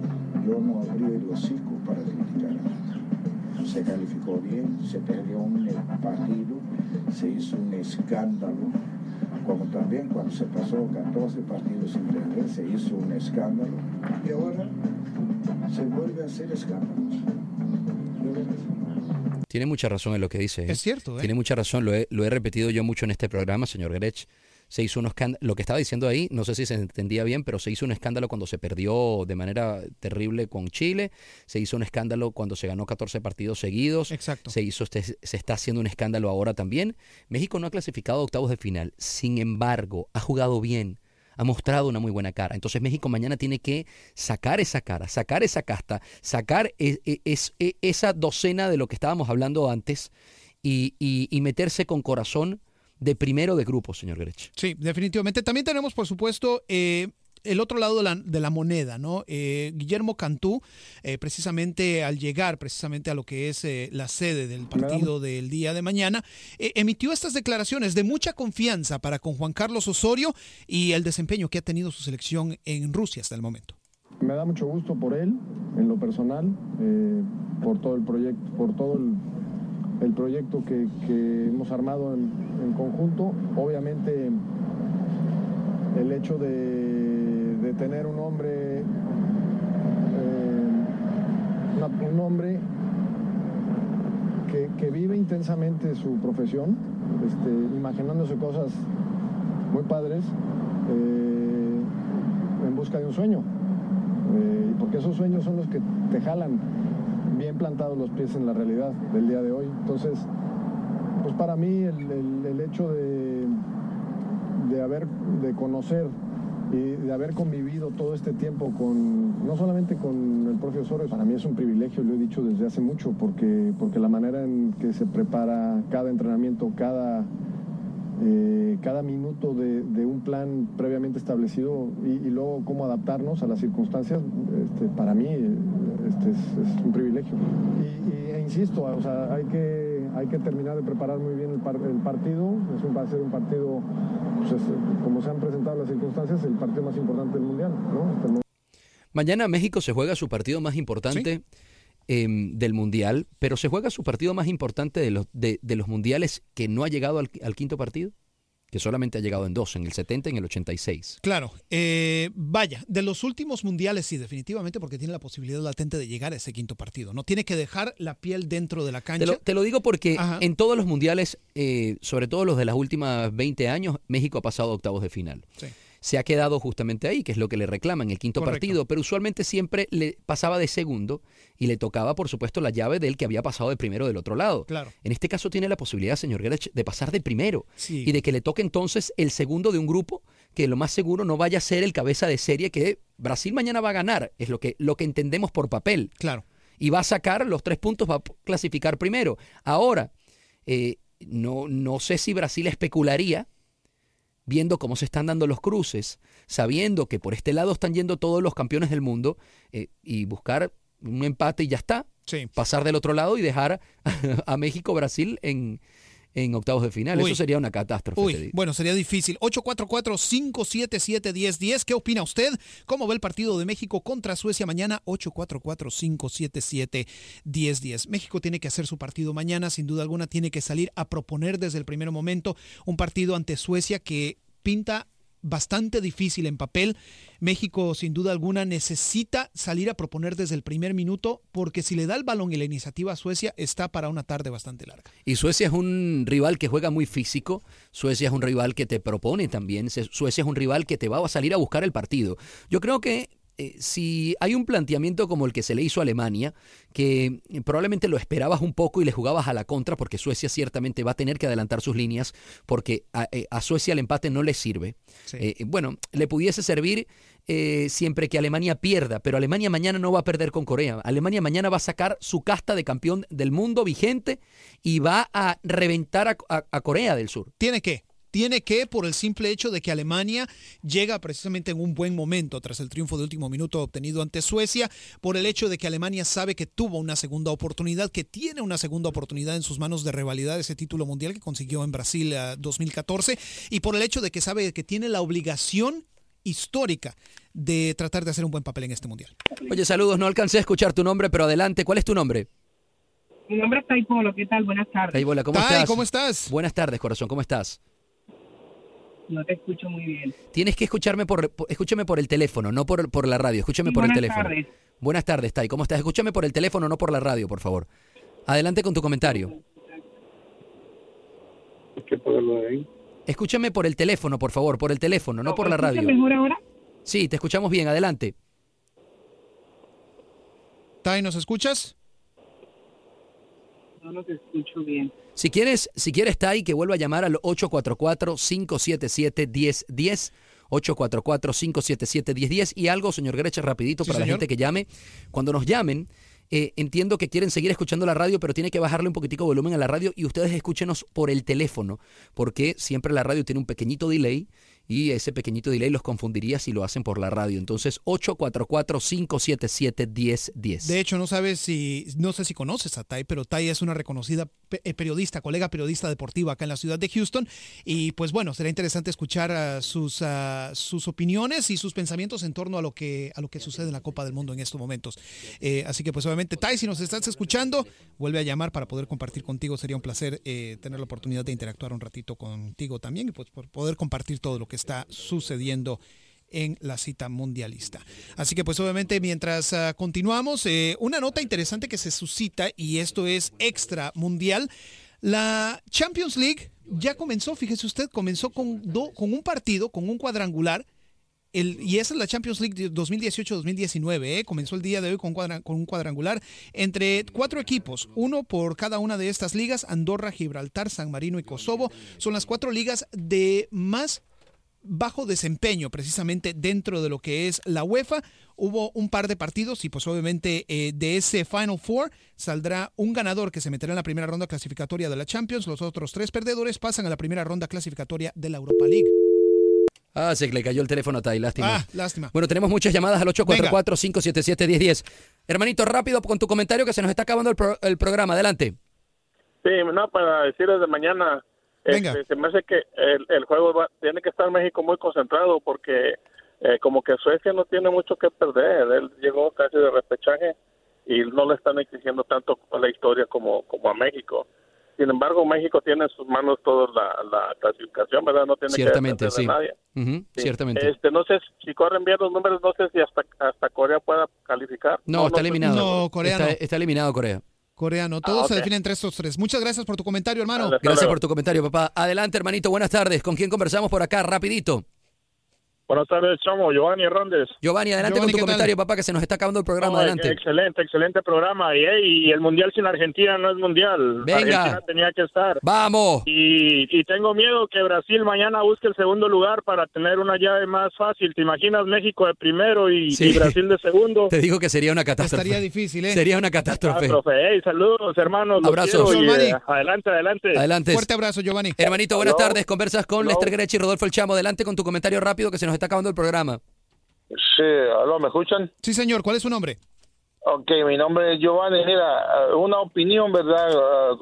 yo no abrí el hocico para criticar a se calificó bien, se perdió un partido, se hizo un escándalo, como también cuando se pasó 14 partidos sin perder, se hizo un escándalo, y ahora se vuelve a hacer escándalos. Tiene mucha razón en lo que dice. ¿eh? Es cierto, ¿eh? Tiene mucha razón, lo he, lo he repetido yo mucho en este programa, señor Grech. Se hizo un escándalo, lo que estaba diciendo ahí, no sé si se entendía bien, pero se hizo un escándalo cuando se perdió de manera terrible con Chile, se hizo un escándalo cuando se ganó 14 partidos seguidos, Exacto. se hizo este- se está haciendo un escándalo ahora también. México no ha clasificado a octavos de final, sin embargo, ha jugado bien, ha mostrado una muy buena cara. Entonces México mañana tiene que sacar esa cara, sacar esa casta, sacar e- e- es- e- esa docena de lo que estábamos hablando antes y, y- y meterse con corazón de primero de grupo, señor Grech. Sí, definitivamente. También tenemos, por supuesto, eh, el otro lado de la, de la moneda, ¿no? Eh, Guillermo Cantú, eh, precisamente al llegar precisamente a lo que es eh, la sede del partido del día de mañana, eh, emitió estas declaraciones de mucha confianza para con Juan Carlos Osorio y el desempeño que ha tenido su selección en Rusia hasta el momento. Me da mucho gusto por él, en lo personal, eh, por todo el proyecto, por todo el, el proyecto que, que hemos armado en, en conjunto. Obviamente, el hecho de, de tener un hombre, eh, un hombre que, que vive intensamente su profesión, este, imaginándose cosas muy padres eh, en busca de un sueño. Eh, porque esos sueños son los que te jalan bien plantados los pies en la realidad del día de hoy. Entonces, pues para mí el, el- hecho de, de haber, de conocer y de haber convivido todo este tiempo con, no solamente con el propio Osorio, para mí es un privilegio, lo he dicho desde hace mucho, porque, porque la manera en que se prepara cada entrenamiento, cada, eh, cada minuto de, de un plan previamente establecido y, y luego cómo adaptarnos a las circunstancias, este, para mí este es, es un privilegio. Y, y- e insisto, o sea, hay que, hay que terminar de preparar muy bien el, par- el partido. Es un, va a ser un partido, pues, es, como se han presentado las circunstancias, el partido más importante del Mundial. momento. Mañana México se juega su partido más importante em, del Mundial, pero se juega su partido más importante de los, de, de los Mundiales que no ha llegado al, al quinto partido, que solamente ha llegado en dos, en el 70 y en el 86. Claro, eh, vaya, de los últimos mundiales sí, definitivamente, porque tiene la posibilidad latente de llegar a ese quinto partido. No tiene que dejar la piel dentro de la cancha. Te lo, te lo digo porque Ajá. en todos los mundiales, eh, sobre todo los de las últimas 20 años, México ha pasado a octavos de final. Sí. Se ha quedado justamente ahí, que es lo que le reclaman, el quinto Correcto. partido, pero usualmente siempre le pasaba de segundo y le tocaba, por supuesto, la llave del que había pasado de primero del otro lado. Claro. En este caso tiene la posibilidad, señor Gerech, de pasar de primero Sí. y de que le toque entonces el segundo de un grupo que lo más seguro no vaya a ser el cabeza de serie que Brasil mañana va a ganar, es lo que, lo que entendemos por papel. Claro. Y va a sacar los tres puntos, va a clasificar primero. Ahora, eh, no, no sé si Brasil especularía, viendo cómo se están dando los cruces, sabiendo que por este lado están yendo todos los campeones del mundo, eh, y buscar un empate y ya está. Sí. Pasar del otro lado y dejar a México-Brasil en, en octavos de final. Uy. Eso sería una catástrofe. Uy, bueno, sería difícil. 844-577-1010. ¿Qué opina usted? ¿Cómo ve el partido de México contra Suecia mañana? 844-577-1010. México tiene que hacer su partido mañana, sin duda alguna, tiene que salir a proponer desde el primer momento un partido ante Suecia que pinta bastante difícil en papel. México, sin duda alguna, necesita salir a proponer desde el primer minuto, porque si le da el balón y la iniciativa a Suecia, está para una tarde bastante larga. Y Suecia es un rival que juega muy físico, Suecia es un rival que te propone también, Suecia es un rival que te va a salir a buscar el partido. Yo creo que eh, si hay un planteamiento como el que se le hizo a Alemania, que eh, probablemente lo esperabas un poco y le jugabas a la contra, porque Suecia ciertamente va a tener que adelantar sus líneas, porque a, eh, a Suecia el empate no le sirve. Sí. Eh, bueno, le pudiese servir eh, siempre que Alemania pierda, pero Alemania mañana no va a perder con Corea. Alemania mañana va a sacar su casta de campeón del mundo vigente y va a reventar a, a- a Corea del Sur. Tiene que. Tiene que por el simple hecho de que Alemania llega precisamente en un buen momento tras el triunfo de último minuto obtenido ante Suecia, por el hecho de que Alemania sabe que tuvo una segunda oportunidad, que tiene una segunda oportunidad en sus manos de revalidar ese título mundial que consiguió en Brasil eh, 2014, y por el hecho de que sabe que tiene la obligación histórica de tratar de hacer un buen papel en este mundial. Oye, saludos, no alcancé a escuchar tu nombre, pero adelante, ¿cuál es tu nombre? Mi nombre es Tai Polo, ¿qué tal? Buenas tardes. ¿cómo Tai, estás? ¿cómo estás? Buenas tardes, corazón, ¿cómo estás? No te escucho muy bien. Tienes que escucharme por, por- escúchame por el teléfono, no por, por la radio. Escúchame Sí, por el buenas teléfono. tardes. Buenas tardes, Tai. ¿Cómo estás? Escúchame por el teléfono, no por la radio, por favor. Adelante con tu comentario. ¿Qué ponerlo ahí? Escúchame por el teléfono, por favor, por el teléfono, no por la ¿Me escuchas radio. mejor ahora? Sí, te escuchamos bien, adelante. Tai, ¿nos escuchas? No, escucho bien. Si quieres, si quieres, Tai, que vuelva a llamar al 844-577-1010. 844-577-1010. Y algo, señor Greche, rapidito Sí, para la gente que llame. Cuando nos llamen, eh, entiendo que quieren seguir escuchando la radio, pero tiene que bajarle un poquitico de volumen a la radio y ustedes escúchenos por el teléfono, porque siempre la radio tiene un pequeñito delay y ese pequeñito delay los confundiría si lo hacen por la radio. Entonces, 844-577-1010. De hecho, no sabes si, no sé si conoces a Tai, pero Tai es una reconocida eh, periodista, colega periodista deportiva acá en la ciudad de Houston. Y pues bueno, será interesante escuchar ah, sus, ah, sus opiniones y sus pensamientos en torno a lo que, a lo que sucede en la Copa del Mundo en estos momentos. Eh, así que pues obviamente, Tai, si nos estás escuchando, vuelve a llamar para poder compartir contigo. Sería un placer eh, tener la oportunidad de interactuar un ratito contigo también y pues por poder compartir todo lo que está sucediendo en la cita mundialista. Así que pues obviamente mientras ah, continuamos, eh, una nota interesante que se suscita y esto es extra mundial, la Champions League ya comenzó, fíjese usted, comenzó con, do- con un partido, con un cuadrangular. El, y esa es la Champions League de 2018-2019. ¿eh? Comenzó el día de hoy con, cuadra- con un cuadrangular entre cuatro equipos, uno por cada una de estas ligas, Andorra, Gibraltar, San Marino y Kosovo. Son las cuatro ligas de más bajo desempeño precisamente dentro de lo que es la UEFA. Hubo un par de partidos y pues obviamente eh, de ese Final Four saldrá un ganador que se meterá en la primera ronda clasificatoria de la Champions. Los otros tres perdedores pasan a la primera ronda clasificatoria de la Europa League. Ah, se le cayó el teléfono a Tai, lástima. Ah, lástima. Bueno, tenemos muchas llamadas al 844-577-1010. Hermanito, rápido con tu comentario que se nos está acabando el, pro- el programa. Adelante. Sí, no, para decir desde mañana, Venga. este, se me hace que el, el juego va- tiene que estar México muy concentrado porque eh, como que Suecia no tiene mucho que perder. Él llegó casi de repechaje y no le están exigiendo tanto a la historia como, como a México. Sin embargo, México tiene en sus manos toda la, la clasificación, ¿verdad? No tiene Ciertamente, que sí. de nadie. Ujú, Sí. Ciertamente. Este, no sé si corren bien los números, no sé si hasta hasta Corea pueda calificar. No, está eliminado. No, Corea está, no. está eliminado Corea. Coreano, todo Ah, se ok. define entre estos tres. Muchas gracias por tu comentario, hermano. Gracias luego. por tu comentario, papá. Adelante, hermanito. Buenas tardes. ¿Con quién conversamos por acá? Rapidito. Buenas tardes, Chomo. Giovanni Hernández. Giovanni, adelante Giovanni, con ¿qué tu tal? comentario, papá, que se nos está acabando el programa. No, adelante. Excelente, excelente programa. Y, hey, y el mundial sin Argentina no es mundial. Venga. Argentina tenía que estar. Vamos. Y, y tengo miedo que Brasil mañana busque el segundo lugar para tener una llave más fácil. ¿Te imaginas México de primero y, Sí. y Brasil de segundo? Te digo que sería una catástrofe. Estaría difícil, ¿eh? Sería una catástrofe. Catástrofe. Hey, saludos, hermanos. Abrazos. y, Giovanni. eh, adelante, adelante. Adelante. Fuerte abrazo, Giovanni. Hermanito, buenas tardes. Conversas con Aló. Lester Grechi y Rodolfo El Chamo. Adelante con tu comentario rápido que se nos está acabando el programa. Sí, aló, ¿me escuchan? Sí, señor. ¿Cuál es su nombre? Ok, mi nombre es Giovanni. Mira, una opinión, ¿verdad? Ah,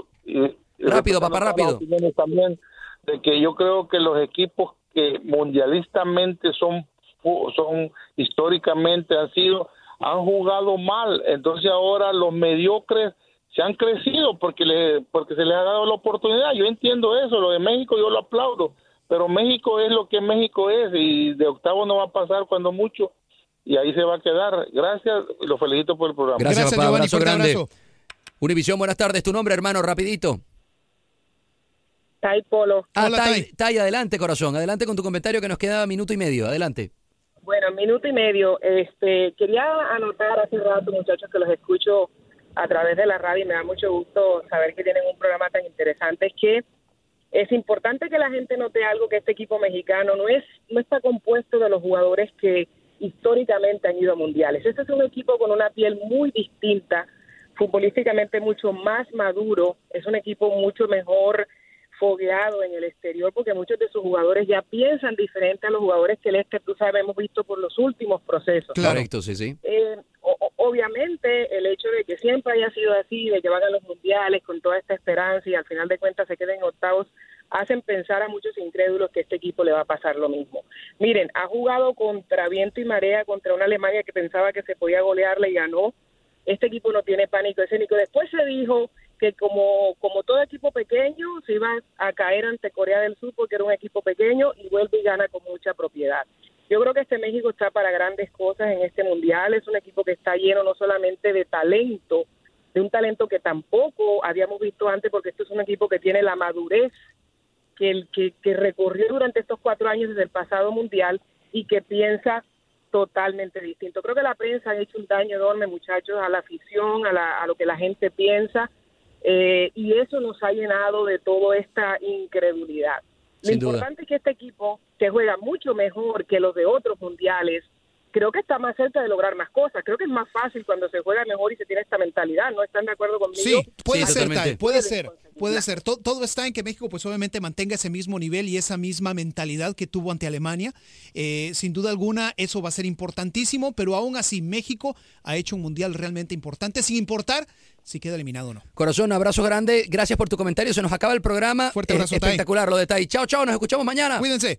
Rápido, papá, rápido. También de que yo creo que los equipos que mundialistamente son, son históricamente han sido, han jugado mal. Entonces ahora los mediocres se han crecido porque, le, porque se les ha dado la oportunidad. Yo entiendo eso, lo de México yo lo aplaudo, pero México es lo que México es y de octavo no va a pasar cuando mucho y ahí se va a quedar. Gracias, y los felicito por el programa. Gracias, Gracias, papá. Giovanni. Abrazo grande. abrazo. Univisión, buenas tardes. Tu nombre, hermano, rapidito. Tai Polo. Ah, Hola, Tai, Tai. Tai, adelante, corazón. Adelante con tu comentario que nos queda minuto y medio. Adelante. Bueno, minuto y medio. Este, quería anotar hace rato, muchachos, que los escucho a través de la radio y me da mucho gusto saber que tienen un programa tan interesante. Es que es importante que la gente note algo que este equipo mexicano no es no está compuesto de los jugadores que históricamente han ido a mundiales. Este es un equipo con una piel muy distinta, futbolísticamente mucho más maduro, es un equipo mucho mejor fogueado en el exterior porque muchos de sus jugadores ya piensan diferente a los jugadores que el este, tú sabes, hemos visto por los últimos procesos. Correcto, sí, sí. Eh, o- o- obviamente el hecho de que siempre haya sido así, de que van a los mundiales con toda esta esperanza y al final de cuentas se queden octavos, hacen pensar a muchos incrédulos que este equipo le va a pasar lo mismo. Miren, ha jugado contra viento y marea, contra una Alemania que pensaba que se podía golearle y ganó. Este equipo no tiene pánico escénico. Después se dijo que como, como todo equipo pequeño se iba a caer ante Corea del Sur porque era un equipo pequeño y vuelve y gana con mucha propiedad. Yo creo que este México está para grandes cosas en este mundial. Es un equipo que está lleno no solamente de talento, de un talento que tampoco habíamos visto antes, porque esto es un equipo que tiene la madurez que, el, recorrió durante estos cuatro años desde el pasado mundial y que piensa totalmente distinto. Creo que la prensa ha hecho un daño enorme, muchachos, a la afición, a, la, a lo que la gente piensa, eh, y eso nos ha llenado de toda esta incredulidad. Lo Sin duda. importante es que este equipo, que juega mucho mejor que los de otros mundiales, creo que está más cerca de lograr más cosas. Creo que es más fácil cuando se juega mejor y se tiene esta mentalidad. ¿No están de acuerdo conmigo? Sí, puede Sí, ser. Tai, puede ser, puede ser. To- Todo, está en que México, pues obviamente mantenga ese mismo nivel y esa misma mentalidad que tuvo ante Alemania. Eh, sin duda alguna, eso va a ser importantísimo, pero aún así México ha hecho un mundial realmente importante, sin importar si queda eliminado o no. Corazón, abrazo grande. Gracias por tu comentario. Se nos acaba el programa. Fuerte abrazo, Tai. espectacular lo de Tai. Chao, chao. Nos escuchamos mañana. Cuídense.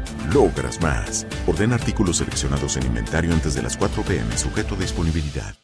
logras más. Orden artículos seleccionados en inventario antes de las 4 pm, sujeto a disponibilidad.